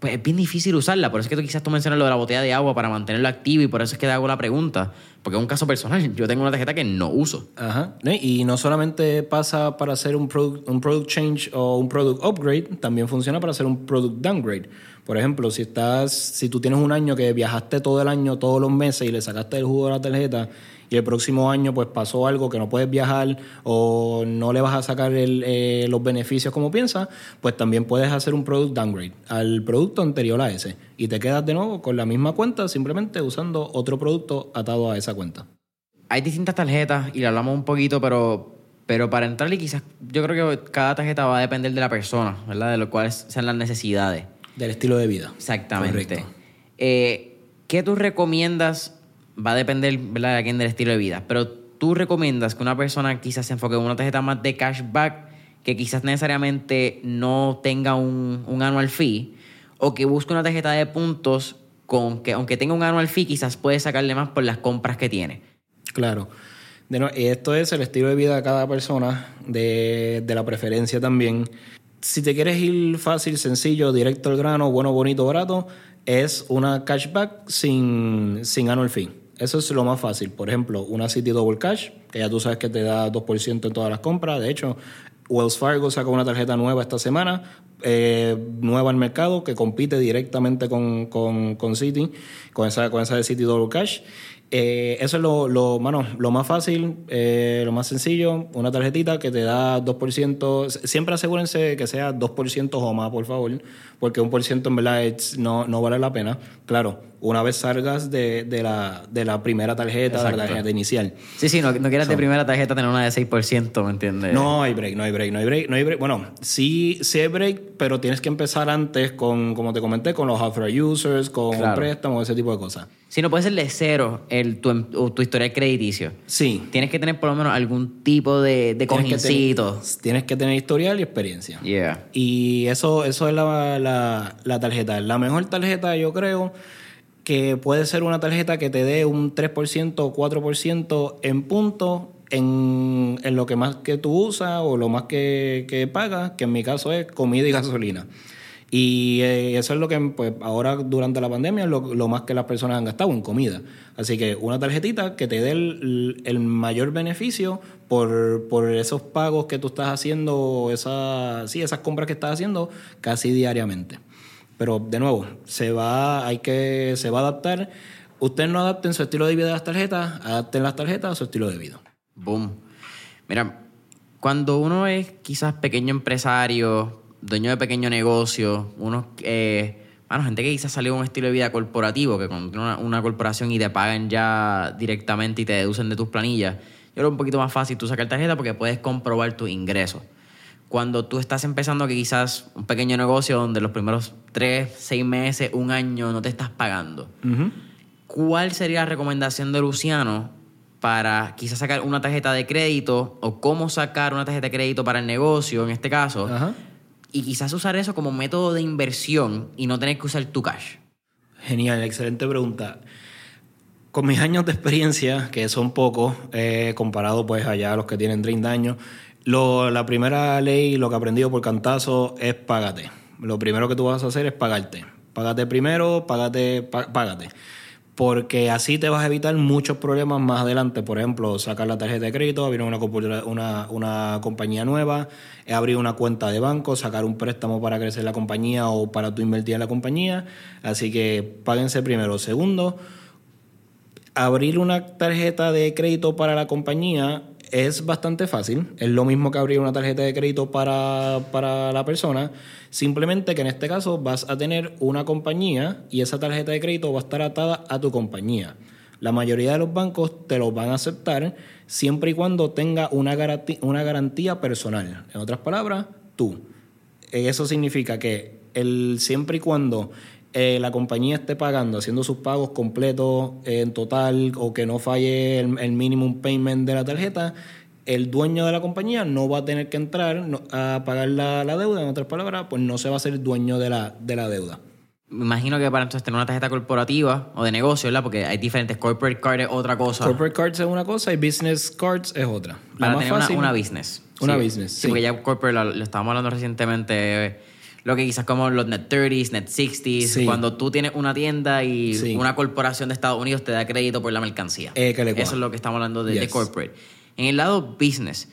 Pues es bien difícil usarla. Por eso es que tú quizás tú mencionas lo de la botella de agua para mantenerlo activo y por eso es que te hago la pregunta. Porque es un caso personal. Yo tengo una tarjeta que no uso. Ajá. Y no solamente pasa para hacer un product, un product change o un product upgrade, también funciona para hacer un product downgrade. Por ejemplo, si estás, si tú tienes un año que viajaste todo el año, todos los meses y le sacaste el jugo de la tarjeta y el próximo año pues pasó algo que no puedes viajar o no le vas a sacar el, eh, los beneficios como piensas, pues también puedes hacer un product downgrade al producto anterior a ese y te quedas de nuevo con la misma cuenta simplemente usando otro producto atado a esa cuenta. Hay distintas tarjetas y le hablamos un poquito, pero, pero para entrarle quizás yo creo que cada tarjeta va a depender de la persona, ¿verdad? De lo cuales sean las necesidades. Del estilo de vida. Exactamente. Eh, ¿Qué tú recomiendas? Va a depender, ¿verdad?, de quién del estilo de vida. Pero tú recomiendas que una persona quizás se enfoque en una tarjeta más de cashback, que quizás necesariamente no tenga un, un annual fee, o que busque una tarjeta de puntos con que, aunque tenga un annual fee, quizás puede sacarle más por las compras que tiene. Claro. De esto es el estilo de vida de cada persona, de, de la preferencia también. Si te quieres ir fácil, sencillo, directo al grano, bueno, bonito, barato, es una cashback sin, sin annual fee. Eso es lo más fácil. Por ejemplo, una City Double Cash, que ya tú sabes que te da 2% en todas las compras. De hecho, Wells Fargo sacó una tarjeta nueva esta semana, eh, nueva al mercado, que compite directamente con, con, con Citi, con esa, con esa de City Double Cash. Eh, eso es lo, lo, mano, lo más fácil, eh, lo más sencillo, una tarjetita que te da 2%. Siempre asegúrense que sea 2% o más, por favor, porque un por ciento en verdad es- no, no vale la pena. Claro, una vez salgas de, de, la, de la primera tarjeta, de la tarjeta inicial. Sí, sí, no, no quieras de primera tarjeta tener una de 6%, ¿me entiendes? No hay break, no hay break, no hay break, no hay break. Bueno, sí, sí hay break, pero tienes que empezar antes con, como te comenté, con los authorized users, con Claro. un préstamo, ese tipo de cosas. Si no puede ser de cero el, tu, o tu historial crediticio. Sí. Tienes que tener por lo menos algún tipo de, de Tienes que, tener, tienes que tener historial y experiencia. Yeah. Y eso, eso es la, la, la tarjeta. La mejor tarjeta, yo creo, que puede ser una tarjeta que te dé un 3% o 4% en punto en, en lo que más que tú usas o lo más que, que pagas, que en mi caso es comida y gasolina. Y eh, eso es lo que pues, ahora durante la pandemia es lo, más que las personas han gastado en comida. Así que una tarjetita que te dé el, el mayor beneficio por, por esos pagos que tú estás haciendo, esa, sí, esas compras que estás haciendo casi diariamente. Pero de nuevo, se va, hay que, se va a adaptar. Ustedes no adapten su estilo de vida a las tarjetas, adapten las tarjetas a su estilo de vida. Boom. Mira, cuando uno es quizás pequeño empresario, dueño de pequeño negocio, uno, eh, bueno, gente que quizás salió de un estilo de vida corporativo, que cuando tiene una, una corporación y te pagan ya directamente y te deducen de tus planillas, yo creo un poquito más fácil tú sacar tarjeta porque puedes comprobar tus ingresos. Cuando tú estás empezando que quizás un pequeño negocio donde los primeros tres, seis meses, un año no te estás pagando, ¿cuál sería la recomendación de Luciano para quizás sacar una tarjeta de crédito o cómo sacar una tarjeta de crédito para el negocio, en este caso, Ajá. Y quizás usar eso como método de inversión y no tener que usar tu cash? Genial, excelente pregunta. Con mis años de experiencia, que son pocos, eh, comparado pues allá a los que tienen 30 años, lo- la primera ley, lo que he aprendido por cantazo es págate. Lo primero que tú vas a hacer es pagarte. Págate primero, págate, pá- págate. Porque así te vas a evitar muchos problemas más adelante. Por ejemplo, sacar la tarjeta de crédito, abrir una, una compañía nueva, eh, abrir una cuenta de banco, sacar un préstamo para crecer la compañía o para tú invertir en la compañía. Así que páguense primero. Segundo, abrir una tarjeta de crédito para la compañía es bastante fácil. Es lo mismo que abrir una tarjeta de crédito para, para la persona. Simplemente que en este caso vas a tener una compañía y esa tarjeta de crédito va a estar atada a tu compañía. La mayoría de los bancos te los van a aceptar siempre y cuando tenga una garantía, una garantía personal. En otras palabras, tú. Eso significa que el, siempre y cuando eh, la compañía esté pagando, haciendo sus pagos completos eh, en total o que no falle el, el minimum payment de la tarjeta, el dueño de la compañía no va a tener que entrar a pagar la, deuda, en otras palabras, pues no se va a ser dueño de la, de la deuda. Me imagino que para entonces tener una tarjeta corporativa o de negocio, ¿verdad? Porque hay diferentes. Corporate card es otra cosa. Corporate cards es una cosa y business cards es otra. Para tener una, business. Una business, sí. porque ya corporate lo, estábamos hablando recientemente lo que quizás como los net 30s, net 60s, cuando tú tienes una tienda y una corporación de Estados Unidos te da crédito por la mercancía. Eh, Eso es lo que estamos hablando de, corporate. En el lado business,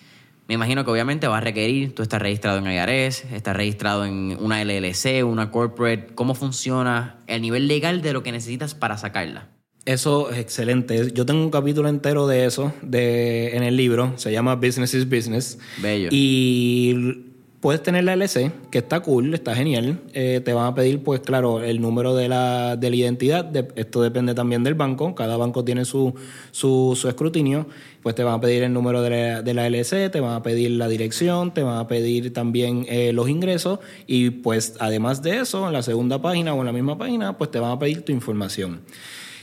me imagino que obviamente va a requerir, tú estás registrado en IRS, estás registrado en una LLC, una corporate, ¿cómo funciona el nivel legal de lo que necesitas para sacarla? Eso es excelente. Yo tengo un capítulo entero de eso de, en el libro, se llama Business is Business. Bello. Y Puedes tener la LC, que está cool, está genial. Eh, te van a pedir, pues claro, el número de la, de la identidad. esto depende también del banco. Cada banco tiene su, su, escrutinio. Pues te van a pedir el número de la, de LC, te van a pedir la dirección, te van a pedir también eh, los ingresos. Y pues además de eso, en la segunda página o en la misma página, pues te van a pedir tu información.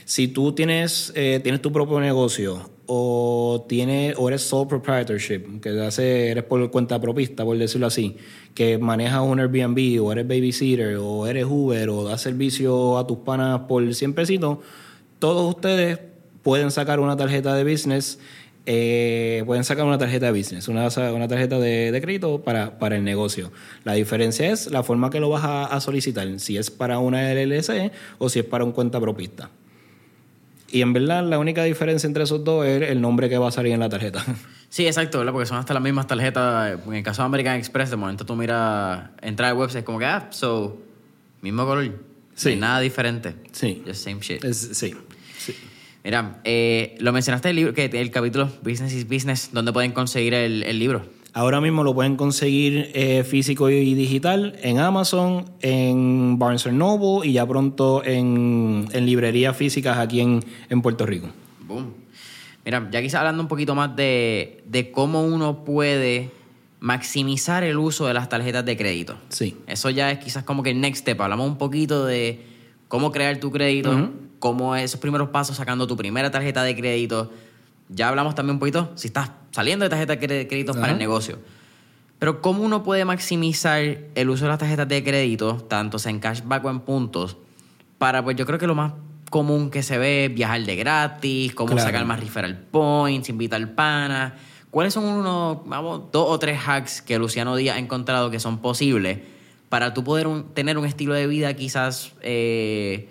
Si tú tienes, eh, tienes tu propio negocio o, tiene, o eres sole proprietorship, que hace, eres por cuenta propista, por decirlo así, que manejas un Airbnb o eres babysitter o eres Uber o das servicio a tus panas por 100 pesitos, todos ustedes pueden sacar una tarjeta de business, eh, pueden sacar una tarjeta de business, una, una tarjeta de, crédito para, para, el negocio. La diferencia es la forma que lo vas a, a solicitar, si es para una LLC o si es para un cuenta propista. Y en verdad la única diferencia entre esos dos es el nombre que va a salir en la tarjeta. Sí, exacto, ¿verdad? Porque son hasta las mismas tarjetas. En el caso de American Express, de momento tú miras, entras al website, como que, ah, so, mismo color. Sí. nada diferente. Sí. Just same shit. sí. sí. Mira, eh, lo mencionaste el libro, que el capítulo Business is Business, ¿dónde pueden conseguir el, el libro? Ahora mismo lo pueden conseguir eh, físico y digital en Amazon, en Barnes Noble y ya pronto en, librerías físicas aquí en, Puerto Rico. Boom. Mira, ya quizás hablando un poquito más de, cómo uno puede maximizar el uso de las tarjetas de crédito. Sí. Eso ya es quizás como que el next step. Hablamos un poquito de cómo crear tu crédito, cómo esos primeros pasos sacando tu primera tarjeta de crédito ya hablamos también un poquito si estás saliendo de tarjetas de crédito para el negocio. Pero ¿cómo uno puede maximizar el uso de las tarjetas de crédito, tanto sea en cashback o en puntos, para, pues yo creo que lo más común que se ve es viajar de gratis, cómo sacar más referral points, invitar pana. ¿Cuáles son unos, vamos, dos o tres hacks que Luciano Díaz ha encontrado que son posibles para tú poder tener un estilo de vida quizás... Eh,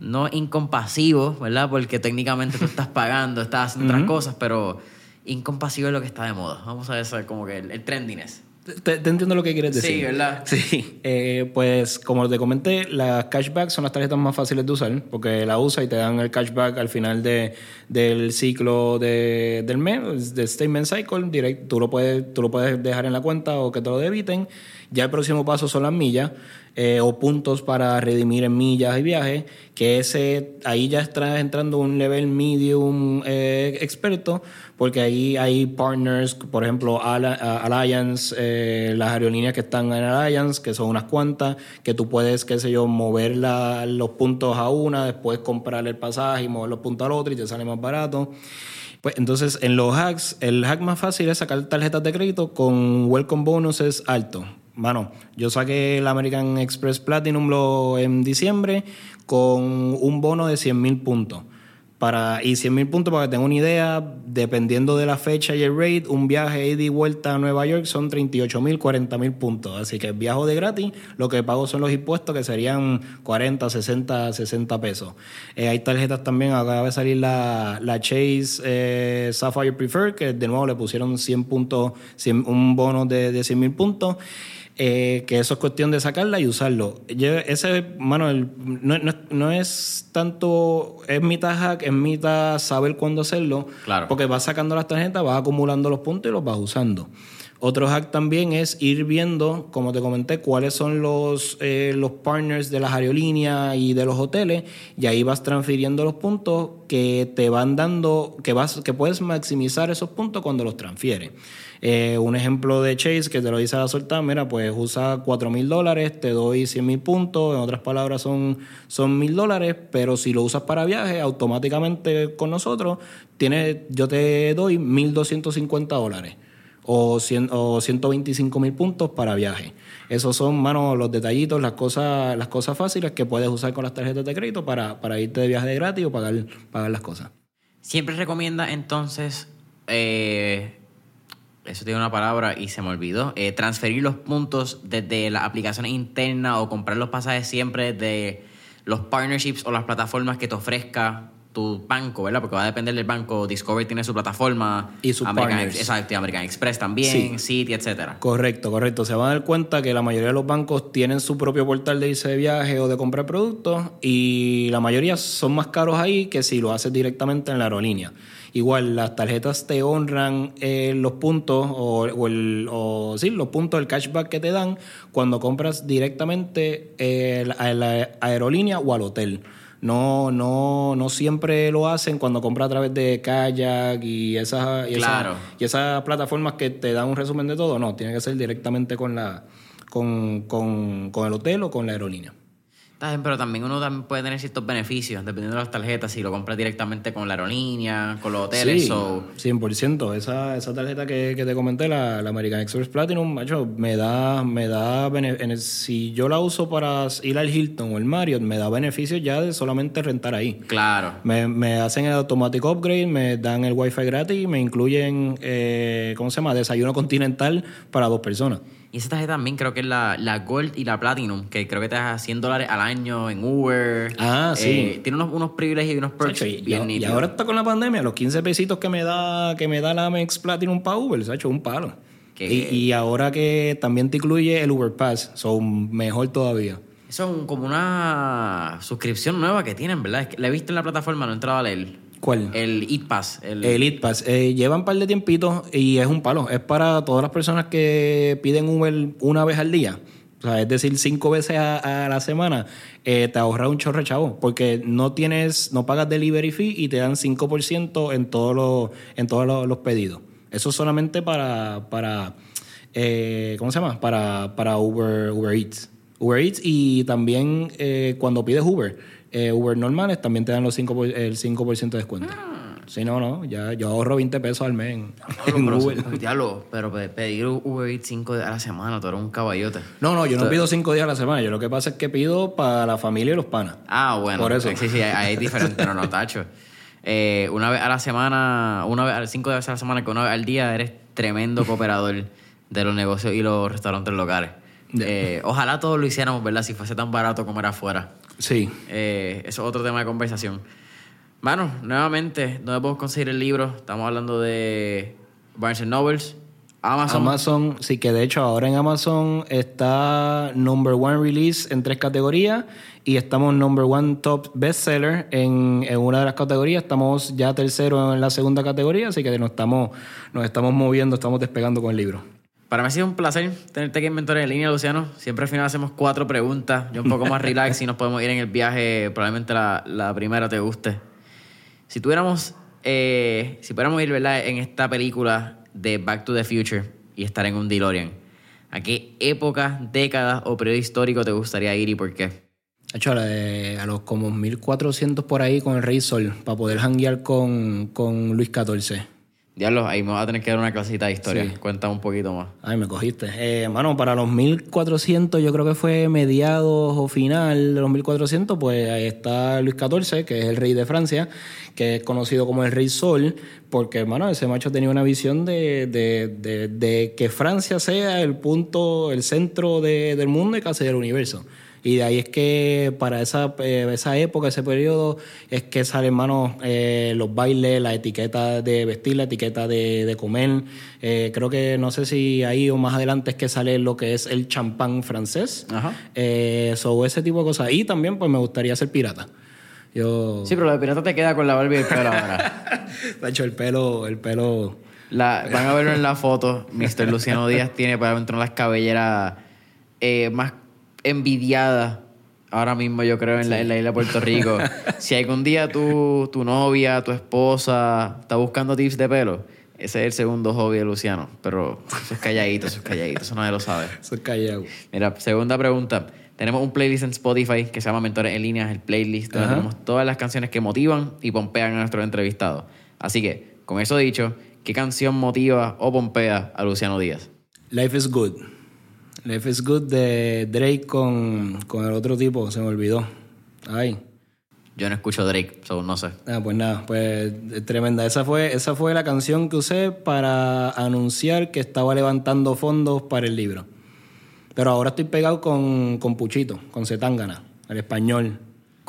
no incompasivo, ¿verdad? Porque técnicamente tú estás pagando, estás haciendo otras cosas, pero incompasivo es lo que está de moda. Vamos a ver como que el, trendiness. Te, entiendo lo que quieres decir. Sí, ¿verdad? Sí. Eh, pues como te comenté, las cashbacks son las tarjetas más fáciles de usar porque la usas y te dan el cashback al final de, del ciclo de, del mes, del statement cycle. Direct, tú, lo puedes, tú lo puedes dejar en la cuenta o que te lo debiten. Ya el próximo paso son las millas eh, o puntos para redimir en millas y viajes, que ese ahí ya está entrando un level medium eh, experto, porque ahí hay partners, por ejemplo, Alliance, eh, las aerolíneas que están en Alliance, que son unas cuantas, que tú puedes, qué sé yo, mover los puntos a una, después comprar el pasaje y mover los puntos al otro y te sale más barato. Pues entonces en los hacks, el hack más fácil es sacar tarjetas de crédito con welcome bonuses altos. Bueno, yo saqué el American Express Platinum en diciembre con un bono de 100 mil puntos. Para, y 100 mil puntos, para que tengan una idea, dependiendo de la fecha y el rate, un viaje ida y vuelta a Nueva York son 38 mil, 40 mil puntos. Así que viajo de gratis, lo que pago son los impuestos, que serían 40, 60, 60 pesos. Eh, hay tarjetas también, acaba de salir la, la Chase eh, Sapphire Preferred, que de nuevo le pusieron 100 puntos, un bono de, de 100 mil puntos. Eh, que eso es cuestión de sacarla y usarlo. ese, mano, no, no, es tanto, es mitad hack, es mitad saber cuándo hacerlo. Claro. Porque vas sacando las tarjetas, vas acumulando los puntos y los vas usando. Otro hack también es ir viendo, como te comenté, cuáles son los, eh, los partners de las aerolíneas y de los hoteles, y ahí vas transfiriendo los puntos que te van dando, que, vas, que puedes maximizar esos puntos cuando los transfieres. Eh, un ejemplo de Chase que te lo dice a la soltar, mira, pues usa 4 mil dólares, te doy 100 mil puntos, en otras palabras son, mil dólares, pero si lo usas para viaje, automáticamente con nosotros, tienes, yo te doy 1.250 dólares o, 100, o 125 mil puntos para viaje. Esos son, mano, los detallitos, las cosas, las cosas fáciles que puedes usar con las tarjetas de crédito para, para irte de viaje de gratis o pagar, pagar las cosas. Siempre recomienda entonces eh, eso tiene una palabra y se me olvidó, eh, transferir los puntos desde las aplicaciones internas o comprar los pasajes siempre de los partnerships o las plataformas que te ofrezca tu banco, ¿verdad? Porque va a depender del banco. Discovery tiene su plataforma. Y sus American, partners. Exacto, American Express también, City, etcétera. Correcto, correcto. Se van a dar cuenta que la mayoría de los bancos tienen su propio portal de irse de viaje o de comprar productos y la mayoría son más caros ahí que si lo haces directamente en la aerolínea. Igual las tarjetas te honran eh, los puntos o, o el, o, sí, los puntos del cashback que te dan cuando compras directamente eh, a la aerolínea o al hotel. No, no, no siempre lo hacen cuando compras a través de Kayak y esas, y, esas- y esas plataformas que te dan un resumen de todo. No, tiene que ser directamente con la con, con, con el hotel o con la aerolínea. Pero también uno también puede tener ciertos beneficios dependiendo de las tarjetas, si lo compras directamente con la aerolínea, con los hoteles. Sí, so- 100%. Esa, esa tarjeta que, que te comenté, la, la American Express Platinum, macho, me da, me da en el- si yo la uso para ir al Hilton o el Marriott, me da beneficios ya de solamente rentar ahí. claro. Me, me hacen el automatic upgrade, me dan el wifi gratis, me incluyen, eh, ¿cómo se llama? Desayuno continental para dos personas. Y esa tarjeta también creo que es la, la Gold y la Platinum, que creo que te da 100 dólares al año en Uber. Ah, sí. Eh, tiene unos, unos privilegios y unos perks y, bien y nítidos. ahora está con la pandemia, los 15 pesitos que me da, que me da la Amex Platinum para Uber, se ha hecho un palo. Y, y ahora que también te incluye el Uber Pass, son mejor todavía. Eso es como una suscripción nueva que tienen, ¿verdad? Es que la he visto en la plataforma, no he entrado a leer. ¿Cuál? El Eat Pass. El, El Pass. Eh, lleva un par de tiempitos y es un palo. Es para todas las personas que piden Uber una vez al día. O sea, es decir, cinco veces a, a la semana, eh, te ahorra un chorro chavo. Porque no tienes, no pagas delivery fee y te dan 5% en todos los, en todos los, los pedidos. Eso solamente para, para eh, ¿cómo se llama? Para, para Uber, Uber Eats. Uber Eats y también eh, cuando pides Uber, eh, Uber normales también te dan los 5 por- el 5% de descuento. Sí, no, no, ya yo ahorro 20 pesos al mes en, en pero, Uber. diablo, pero pe- pedir Uber Eats 5 a la semana, tú eres un caballote. No, no, yo no pido 5 días a la semana. Yo lo que pasa es que pido para la familia y los panas. Ah, bueno. Por eso. Sí, sí, ahí ahí es diferente, no, no, tacho. Eh, una vez a la semana, una vez, cinco veces a la semana, que una vez al día eres tremendo cooperador de los negocios y los restaurantes locales. Eh, ojalá todos lo hiciéramos, ¿verdad? Si fuese tan barato comer afuera. Sí. Eh, eso es otro tema de conversación. Bueno, nuevamente, ¿dónde podemos conseguir el libro? Estamos hablando de Barnes Nobles, Amazon. Amazon, sí que de hecho ahora en Amazon está number one release en tres categorías y estamos number one top bestseller en, en una de las categorías. Estamos ya tercero en la segunda categoría, así que nos estamos, nos estamos moviendo, estamos despegando con el libro. Para mí ha sido un placer tenerte aquí en Mentores en Línea, Luciano. Siempre al final hacemos cuatro preguntas. Yo un poco más relax y nos podemos ir en el viaje. Probablemente la, la primera te guste. Si tuviéramos, eh, si pudiéramos ir, ¿verdad? En esta película de Back to the Future y estar en un DeLorean, ¿a qué época, década o periodo histórico te gustaría ir y por qué? De hecho, a, los como 1400 por ahí con el Rey Sol, para poder hanguear con, con Luis XIV. Diablo, ahí me vas a tener que dar una clasita de historia. Sí. Cuéntame un poquito más. Ay, me cogiste. Eh, mano, para los 1400, yo creo que fue mediados o final de los 1400, pues ahí está Luis XIV, que es el rey de Francia, que es conocido como el Rey Sol, porque, hermano, ese macho tenía una visión de, de- de- de que Francia sea el punto, el centro de- del mundo y casi del universo. Y de ahí es que para esa, eh, esa época, ese periodo, es que salen, hermano, eh, los bailes, la etiqueta de vestir, la etiqueta de, de comer. Eh, creo que no sé si ahí o más adelante es que sale lo que es el champán francés. Ajá. Eh, so, ese tipo de cosas. Y también, pues me gustaría ser pirata. Yo. Sí, pero de pirata te queda con la barba y el pelo ahora. De hecho, el pelo, el pelo La, van a verlo en la foto. Mr. Luciano Díaz tiene para dentro las cabelleras eh, más envidiadas ahora mismo, yo creo, en, la, en la isla de Puerto Rico. si algún día tu, tu novia, tu esposa está buscando tips de pelo, ese es el segundo hobby de Luciano. Pero eso es calladito, eso es calladito, eso nadie lo sabe. Eso es callado. Mira, segunda pregunta. Tenemos un playlist en Spotify que se llama Mentores en Línea, el playlist, donde Ajá. tenemos todas las canciones que motivan y pompean a nuestros entrevistados. Así que, con eso dicho, ¿qué canción motiva o pompea a Luciano Díaz? Life is Good. Life is Good de Drake con, con el otro tipo, se me olvidó. Ay. Yo no escucho Drake, so no sé. Ah, pues nada, pues tremenda. Esa fue, esa fue la canción que usé para anunciar que estaba levantando fondos para el libro. Pero ahora estoy pegado con, con Puchito, con Zetangana, el español.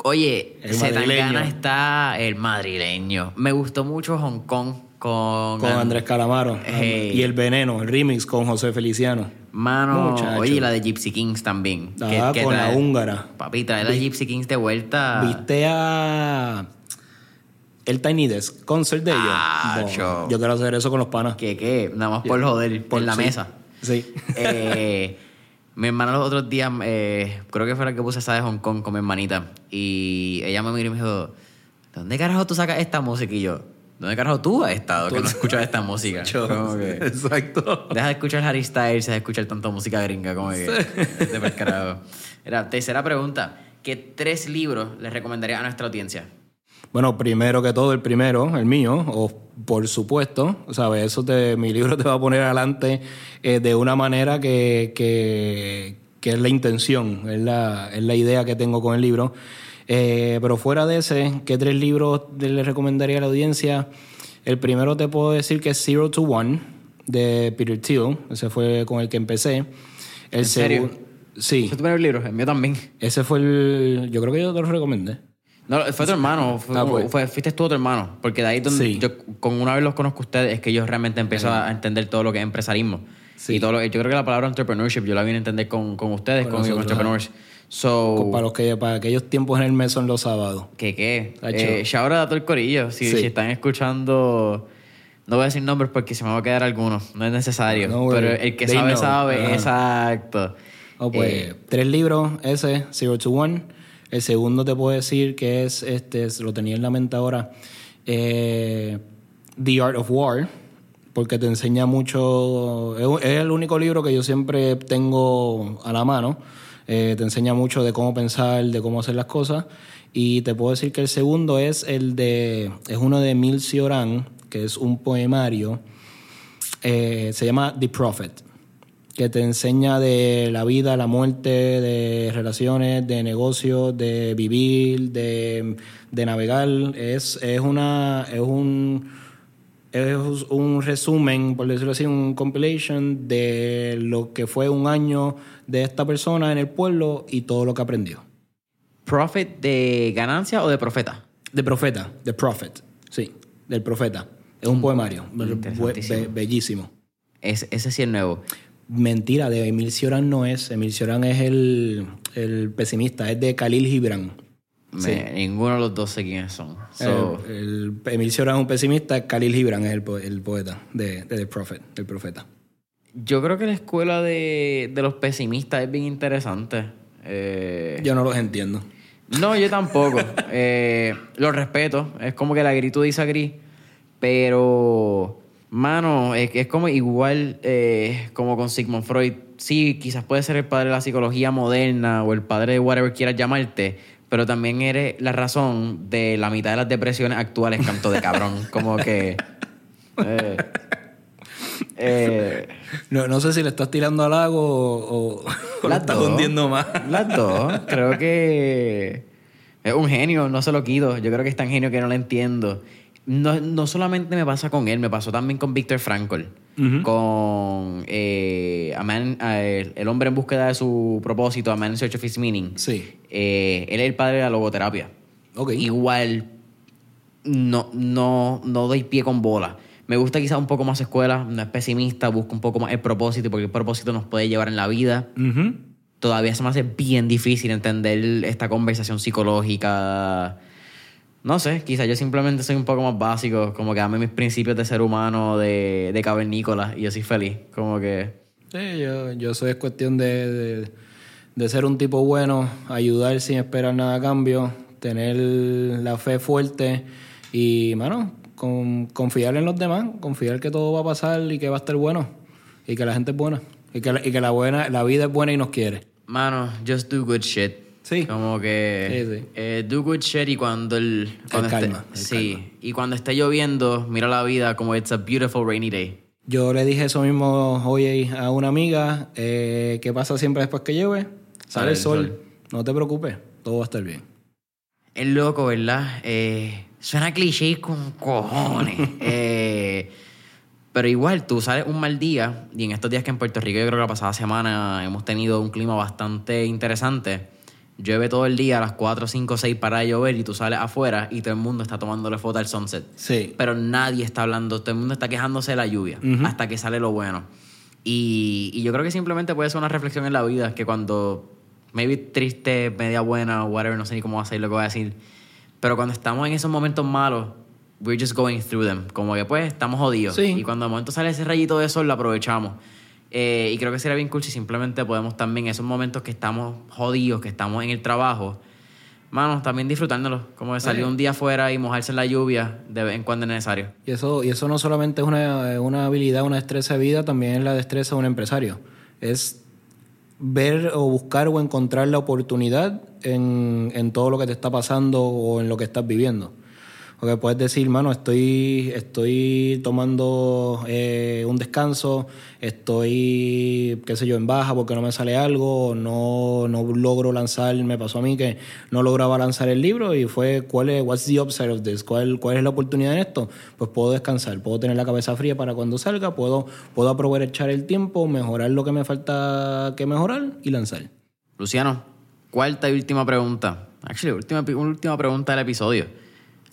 Oye, El Zetangana está el madrileño. Me gustó mucho Hong Kong con... Con Andrés Calamaro. Hey. Y El Veneno, el remix con José Feliciano. Mano, Muchacho. oye, y la de Gypsy Kings también. Ah, con la húngara. Papi, trae la Gypsy Kings de vuelta. ¿Viste a el Tiny Desk concert de ellos? Ah, Bo, cho. yo quiero hacer eso con los panas. ¿Qué, qué? Nada más por joder, por la sí. mesa. Sí. Eh, mi hermana los otros días, eh, creo que fue la que puse esa de Hong Kong con mi hermanita. Y ella me miró y me dijo, ¿dónde carajo tú sacas esta música? Y yo, ¿dónde carajo tú has estado que no escuchas esta música? Como que, Exacto. deja de escuchar Harry Styles, deja de escuchar tanta música gringa, como que, de carajo. Era, tercera pregunta, ¿qué tres libros les recomendaría a nuestra audiencia? Bueno, primero que todo, el primero, el mío, o por supuesto, ¿sabes? Eso te, mi libro te va a poner adelante eh, de una manera que, que, que es la intención, es la, es la idea que tengo con el libro. Eh, pero fuera de ese, ¿qué tres libros le recomendaría a la audiencia? El primero te puedo decir que es Zero to One, de Peter Thiel. Ese fue con el que empecé. El ¿En serio? Sí. ¿Fue tu primer libro? El mío también. Ese fue el... Yo creo que yo te lo recomendé. No, fue tu hermano, fue, Ah, pues. fue- fuiste tú tu hermano, porque de ahí donde Sí. yo con una vez los conozco a ustedes es que yo realmente empiezo a entender todo lo que es empresarismo. Sí. Y todo lo, yo creo que la palabra entrepreneurship yo la vine a entender con, con ustedes, Con con, nosotros, entrepreneurs. So, Para, los que, para aquellos tiempos en el mes son los sábados. ¿qué qué? Tacho. Eh, shout out a todo el corillo. Si, Sí. si están escuchando, no voy a decir nombres porque se me va a quedar alguno, no es necesario. No, pero el que sabe, know. sabe, exacto. Oh, pues, Eh, tres libros, ese, Zero to One. El segundo te puedo decir que es, este, lo tenía en la mente ahora, eh, The Art of War, porque te enseña mucho, es, es el único libro que yo siempre tengo a la mano, eh, te enseña mucho de cómo pensar, de cómo hacer las cosas, y te puedo decir que el segundo es el de, es uno de Emil Cioran, que es un poemario, eh, se llama The Prophet que te enseña de la vida, la muerte, de relaciones, de negocios, de vivir, de, de navegar. Es, es una es un es un resumen, por decirlo así, un compilation de lo que fue un año de esta persona en el pueblo y todo lo que aprendió. ¿Profit de ganancia o de profeta? De profeta, de prophet, sí, del profeta. Es un poemario, Interesantísimo. be- bellísimo. Es, ese sí es nuevo. Mentira, de Emil Cioran no es. Emil Cioran es el, el pesimista, es de Khalil Gibran. Me- Ninguno de los dos sé quiénes son. So, el, el- Emil Cioran es un pesimista, Khalil Gibran es el, po- el poeta de, de The Prophet, el profeta. Yo creo que la escuela de, de los pesimistas es bien interesante. Eh, Yo no los entiendo. no, yo tampoco. Eh, lo respeto. Es como que la grito dice gris. Pero, mano, es, es como igual eh, como con Sigmund Freud. Sí, quizás puede ser el padre de la psicología moderna o el padre de whatever quieras llamarte, pero también eres la razón de la mitad de las depresiones actuales, canto de cabrón. como que... eh, eh, No, no sé si le estás tirando al lago o, o- Las estás hundiendo más. Las dos. Creo que es un genio, no se lo quito. Yo creo que es tan genio que no lo entiendo. No, no solamente me pasa con él, me pasó también con Víctor Frankl. Con eh, A Man- El hombre en búsqueda de su propósito, A Man in Search of His Meaning. Sí. Eh, él es el padre de la logoterapia. Ok. Igual no, no, no doy pie con bola. Me gusta quizás un poco más escuela, no es pesimista, busco un poco más el propósito, porque el propósito nos puede llevar en la vida todavía se me hace bien difícil entender esta conversación psicológica. No sé, quizás yo simplemente soy un poco más básico, como que dame mis principios de ser humano, de, de cavernícola, y yo soy feliz. Como que. Sí, yo, yo soy es cuestión de, de, de ser un tipo bueno, ayudar sin esperar nada a cambio, tener la fe fuerte y, mano, con, confiar en los demás, confiar que todo va a pasar y que va a estar bueno y que la gente es buena y que, la, y que la, buena, la vida es buena y nos quiere. Mano, just do good shit. Sí. Como que Sí, sí. eh, do good shit y cuando el, cuando esté- calma, el sí, y cuando esté lloviendo, mira la vida como it's a beautiful rainy day. Yo le dije eso mismo hoy a una amiga, eh, ¿qué pasa siempre después que llueve? Sale el sol. No te preocupes, todo va a estar bien. Es loco, ¿verdad? Eh, suena cliché con cojones. Eh, pero igual, tú sales un mal día, y en estos días que en Puerto Rico, yo creo que la pasada semana hemos tenido un clima bastante interesante. Llueve todo el día a las 4, 5, 6 para de llover y tú sales afuera y todo el mundo está tomándole foto al sunset. Sí. Pero nadie está hablando, todo el mundo está quejándose de la lluvia hasta que sale lo bueno. Y, y yo creo que simplemente puede ser una reflexión en la vida, que cuando, maybe triste, media buena, whatever, no sé ni cómo va a ser lo que voy a decir, pero cuando estamos en esos momentos malos, we're just going through them. Como que pues estamos jodidos. Sí. Y cuando de momento sale ese rayito de sol, lo aprovechamos. Eh, y creo que sería bien cool si simplemente podemos también, esos momentos que estamos jodidos, que estamos en el trabajo, mano, también disfrutándolos. Como de salir un día afuera y mojarse en la lluvia de vez en cuando es necesario. Y eso, y eso no solamente es una, una habilidad, una destreza de vida, también es la destreza de un empresario. Es ver o buscar o encontrar la oportunidad en, en todo lo que te está pasando o en lo que estás viviendo. Porque puedes decir, mano, estoy, estoy tomando eh, un descanso, estoy, qué sé yo, en baja porque no me sale algo, no, no logro lanzar, me pasó a mí que no lograba lanzar el libro y fue, ¿cuál es, what's the upside of this? ¿Cuál, ¿Cuál es la oportunidad en esto? Pues puedo descansar, puedo tener la cabeza fría para cuando salga, puedo, puedo aprovechar el tiempo, mejorar lo que me falta que mejorar y lanzar. Luciano, cuarta y última pregunta. Actually, última, última pregunta del episodio.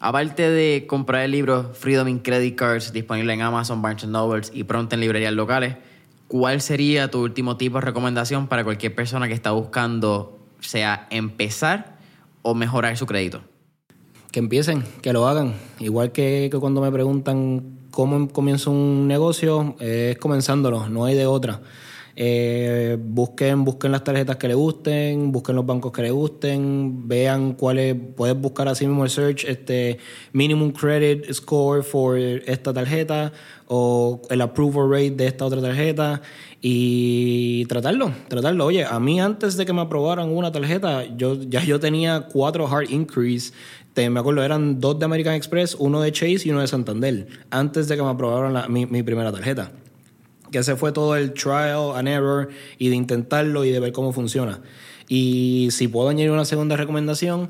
Aparte de comprar el libro Freedom in Credit Cards, disponible en Amazon, Barnes Nobles y pronto en librerías locales, ¿cuál sería tu último tipo de recomendación para cualquier persona que está buscando, sea empezar o mejorar su crédito? Que empiecen, que lo hagan. Igual que, cuando me preguntan cómo comienzo un negocio, es comenzándolo, no hay de otra. Eh, busquen, busquen las tarjetas que les gusten, busquen los bancos que les gusten, vean cuáles, puedes buscar así mismo el search, este minimum credit score for esta tarjeta o el approval rate de esta otra tarjeta y tratarlo, tratarlo. Oye, a mí antes de que me aprobaran una tarjeta, yo ya yo tenía cuatro hard increase. Te, me acuerdo, eran dos de American Express, uno de Chase y uno de Santander, antes de que me aprobaran la- mi, mi primera tarjeta. Que ese fue todo el trial and error y de intentarlo y de ver cómo funciona. Y si puedo añadir una segunda recomendación,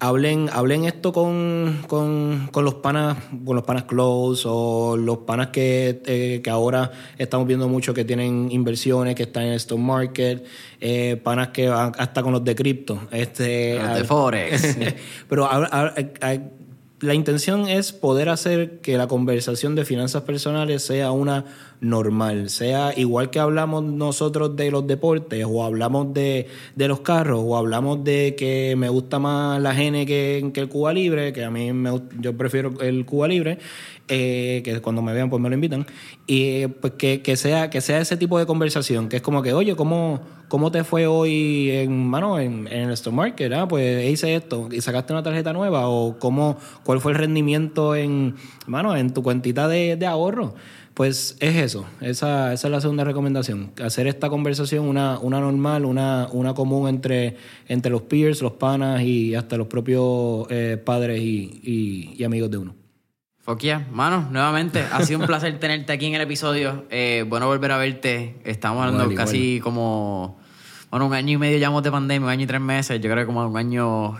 hablen, hablen esto con, con, con los panas, con los panas close o los panas que, eh, que ahora estamos viendo mucho que tienen inversiones, que están en el stock market, eh, panas que van hasta con los de cripto. Este, Los de Forex. Pero eh, la intención es poder hacer que la conversación de finanzas personales sea una normal, sea igual que hablamos nosotros de los deportes o hablamos de, de los carros o hablamos de que me gusta más la Gene que, el Cuba Libre, que a mí me, yo prefiero el Cuba Libre, eh, que cuando me vean pues me lo invitan, y pues que, que sea, que sea ese tipo de conversación, que es como que, oye, ¿cómo, cómo te fue hoy en, mano, en, en el stock market? Ah, pues hice esto y sacaste una tarjeta nueva o cómo, cuál fue el rendimiento en, mano, en tu cuentita de, de ahorro. Pues es eso, esa, esa es la segunda recomendación, hacer esta conversación una, una normal, una, una común entre, entre los peers, los panas y hasta los propios eh, padres y, y- y amigos de uno. Foquia, mano, nuevamente, ha sido un placer tenerte aquí en el episodio. Eh, bueno volver a verte. Estamos hablando Igual, casi como, bueno, un año y medio llevamos de pandemia, un año y tres meses. Yo creo que como un año,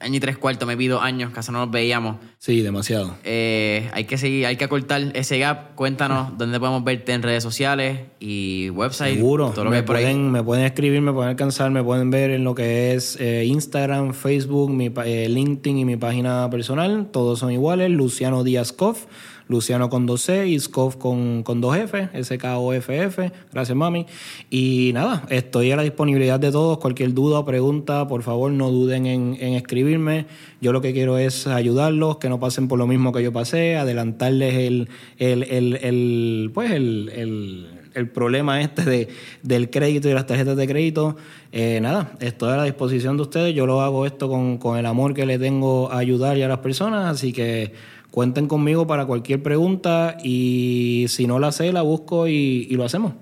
año y tres cuartos, me pido años, casi no nos veíamos. Sí, demasiado. Eh, hay que seguir, hay que acortar ese gap. Cuéntanos dónde podemos verte en redes sociales y website. Seguro. Todo lo que me, hay por ahí. pueden, me pueden escribir, me pueden alcanzar, me pueden ver en lo que es eh, Instagram, Facebook, mi, pa- eh, LinkedIn y mi página personal. Todos son iguales. Luciano Díaz Coff. Luciano con dos C y Scoff con, con dos F, S-K-O-F-F. Gracias, mami. Y nada, estoy a la disponibilidad de todos. Cualquier duda o pregunta, por favor, no duden en, escribirme. Yo lo que quiero es ayudarlos, que no pasen por lo mismo que yo pasé, adelantarles el, el, el, el pues el, el problema este de, del crédito y las tarjetas de crédito. Eh, nada, estoy a la disposición de ustedes. Yo lo hago esto con, con el amor que le tengo a ayudar y a las personas, así que cuenten conmigo para cualquier pregunta y si no la sé, la busco y, y lo hacemos.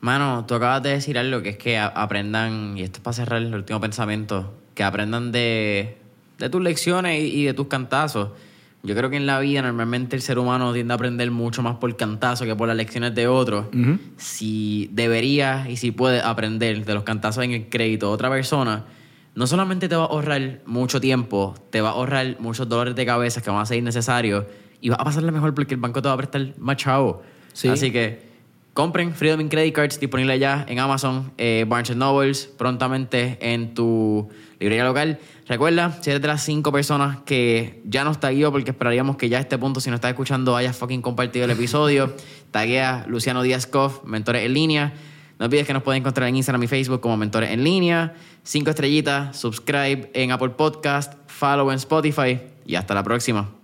Mano, tú acabas de decir algo que es que aprendan, y esto es para cerrar el último pensamiento, que aprendan de, de tus lecciones y, y de tus cantazos. Yo creo que en la vida normalmente el ser humano tiende a aprender mucho más por cantazo que por las lecciones de otros. Si deberías y si puedes aprender de los cantazos en el crédito de otra persona, no solamente te va a ahorrar mucho tiempo, te va a ahorrar muchos dolores de cabeza que van a ser innecesarios y vas a pasarle mejor porque el banco te va a prestar más chavo. Sí. Así que compren Freedom in Credit Cards disponible ya en Amazon, eh, Barnes Nobles, prontamente en tu librería local. Recuerda, si eres de las cinco personas que ya nos tagueó, porque esperaríamos que ya a este punto, si no estás escuchando, hayas fucking compartido el episodio, taguea Luciano Díaz Koff, Mentores en Línea. No olvides que nos pueden encontrar en Instagram y Facebook como Mentores en Línea. Cinco estrellitas, subscribe en Apple Podcast, follow en Spotify y hasta la próxima.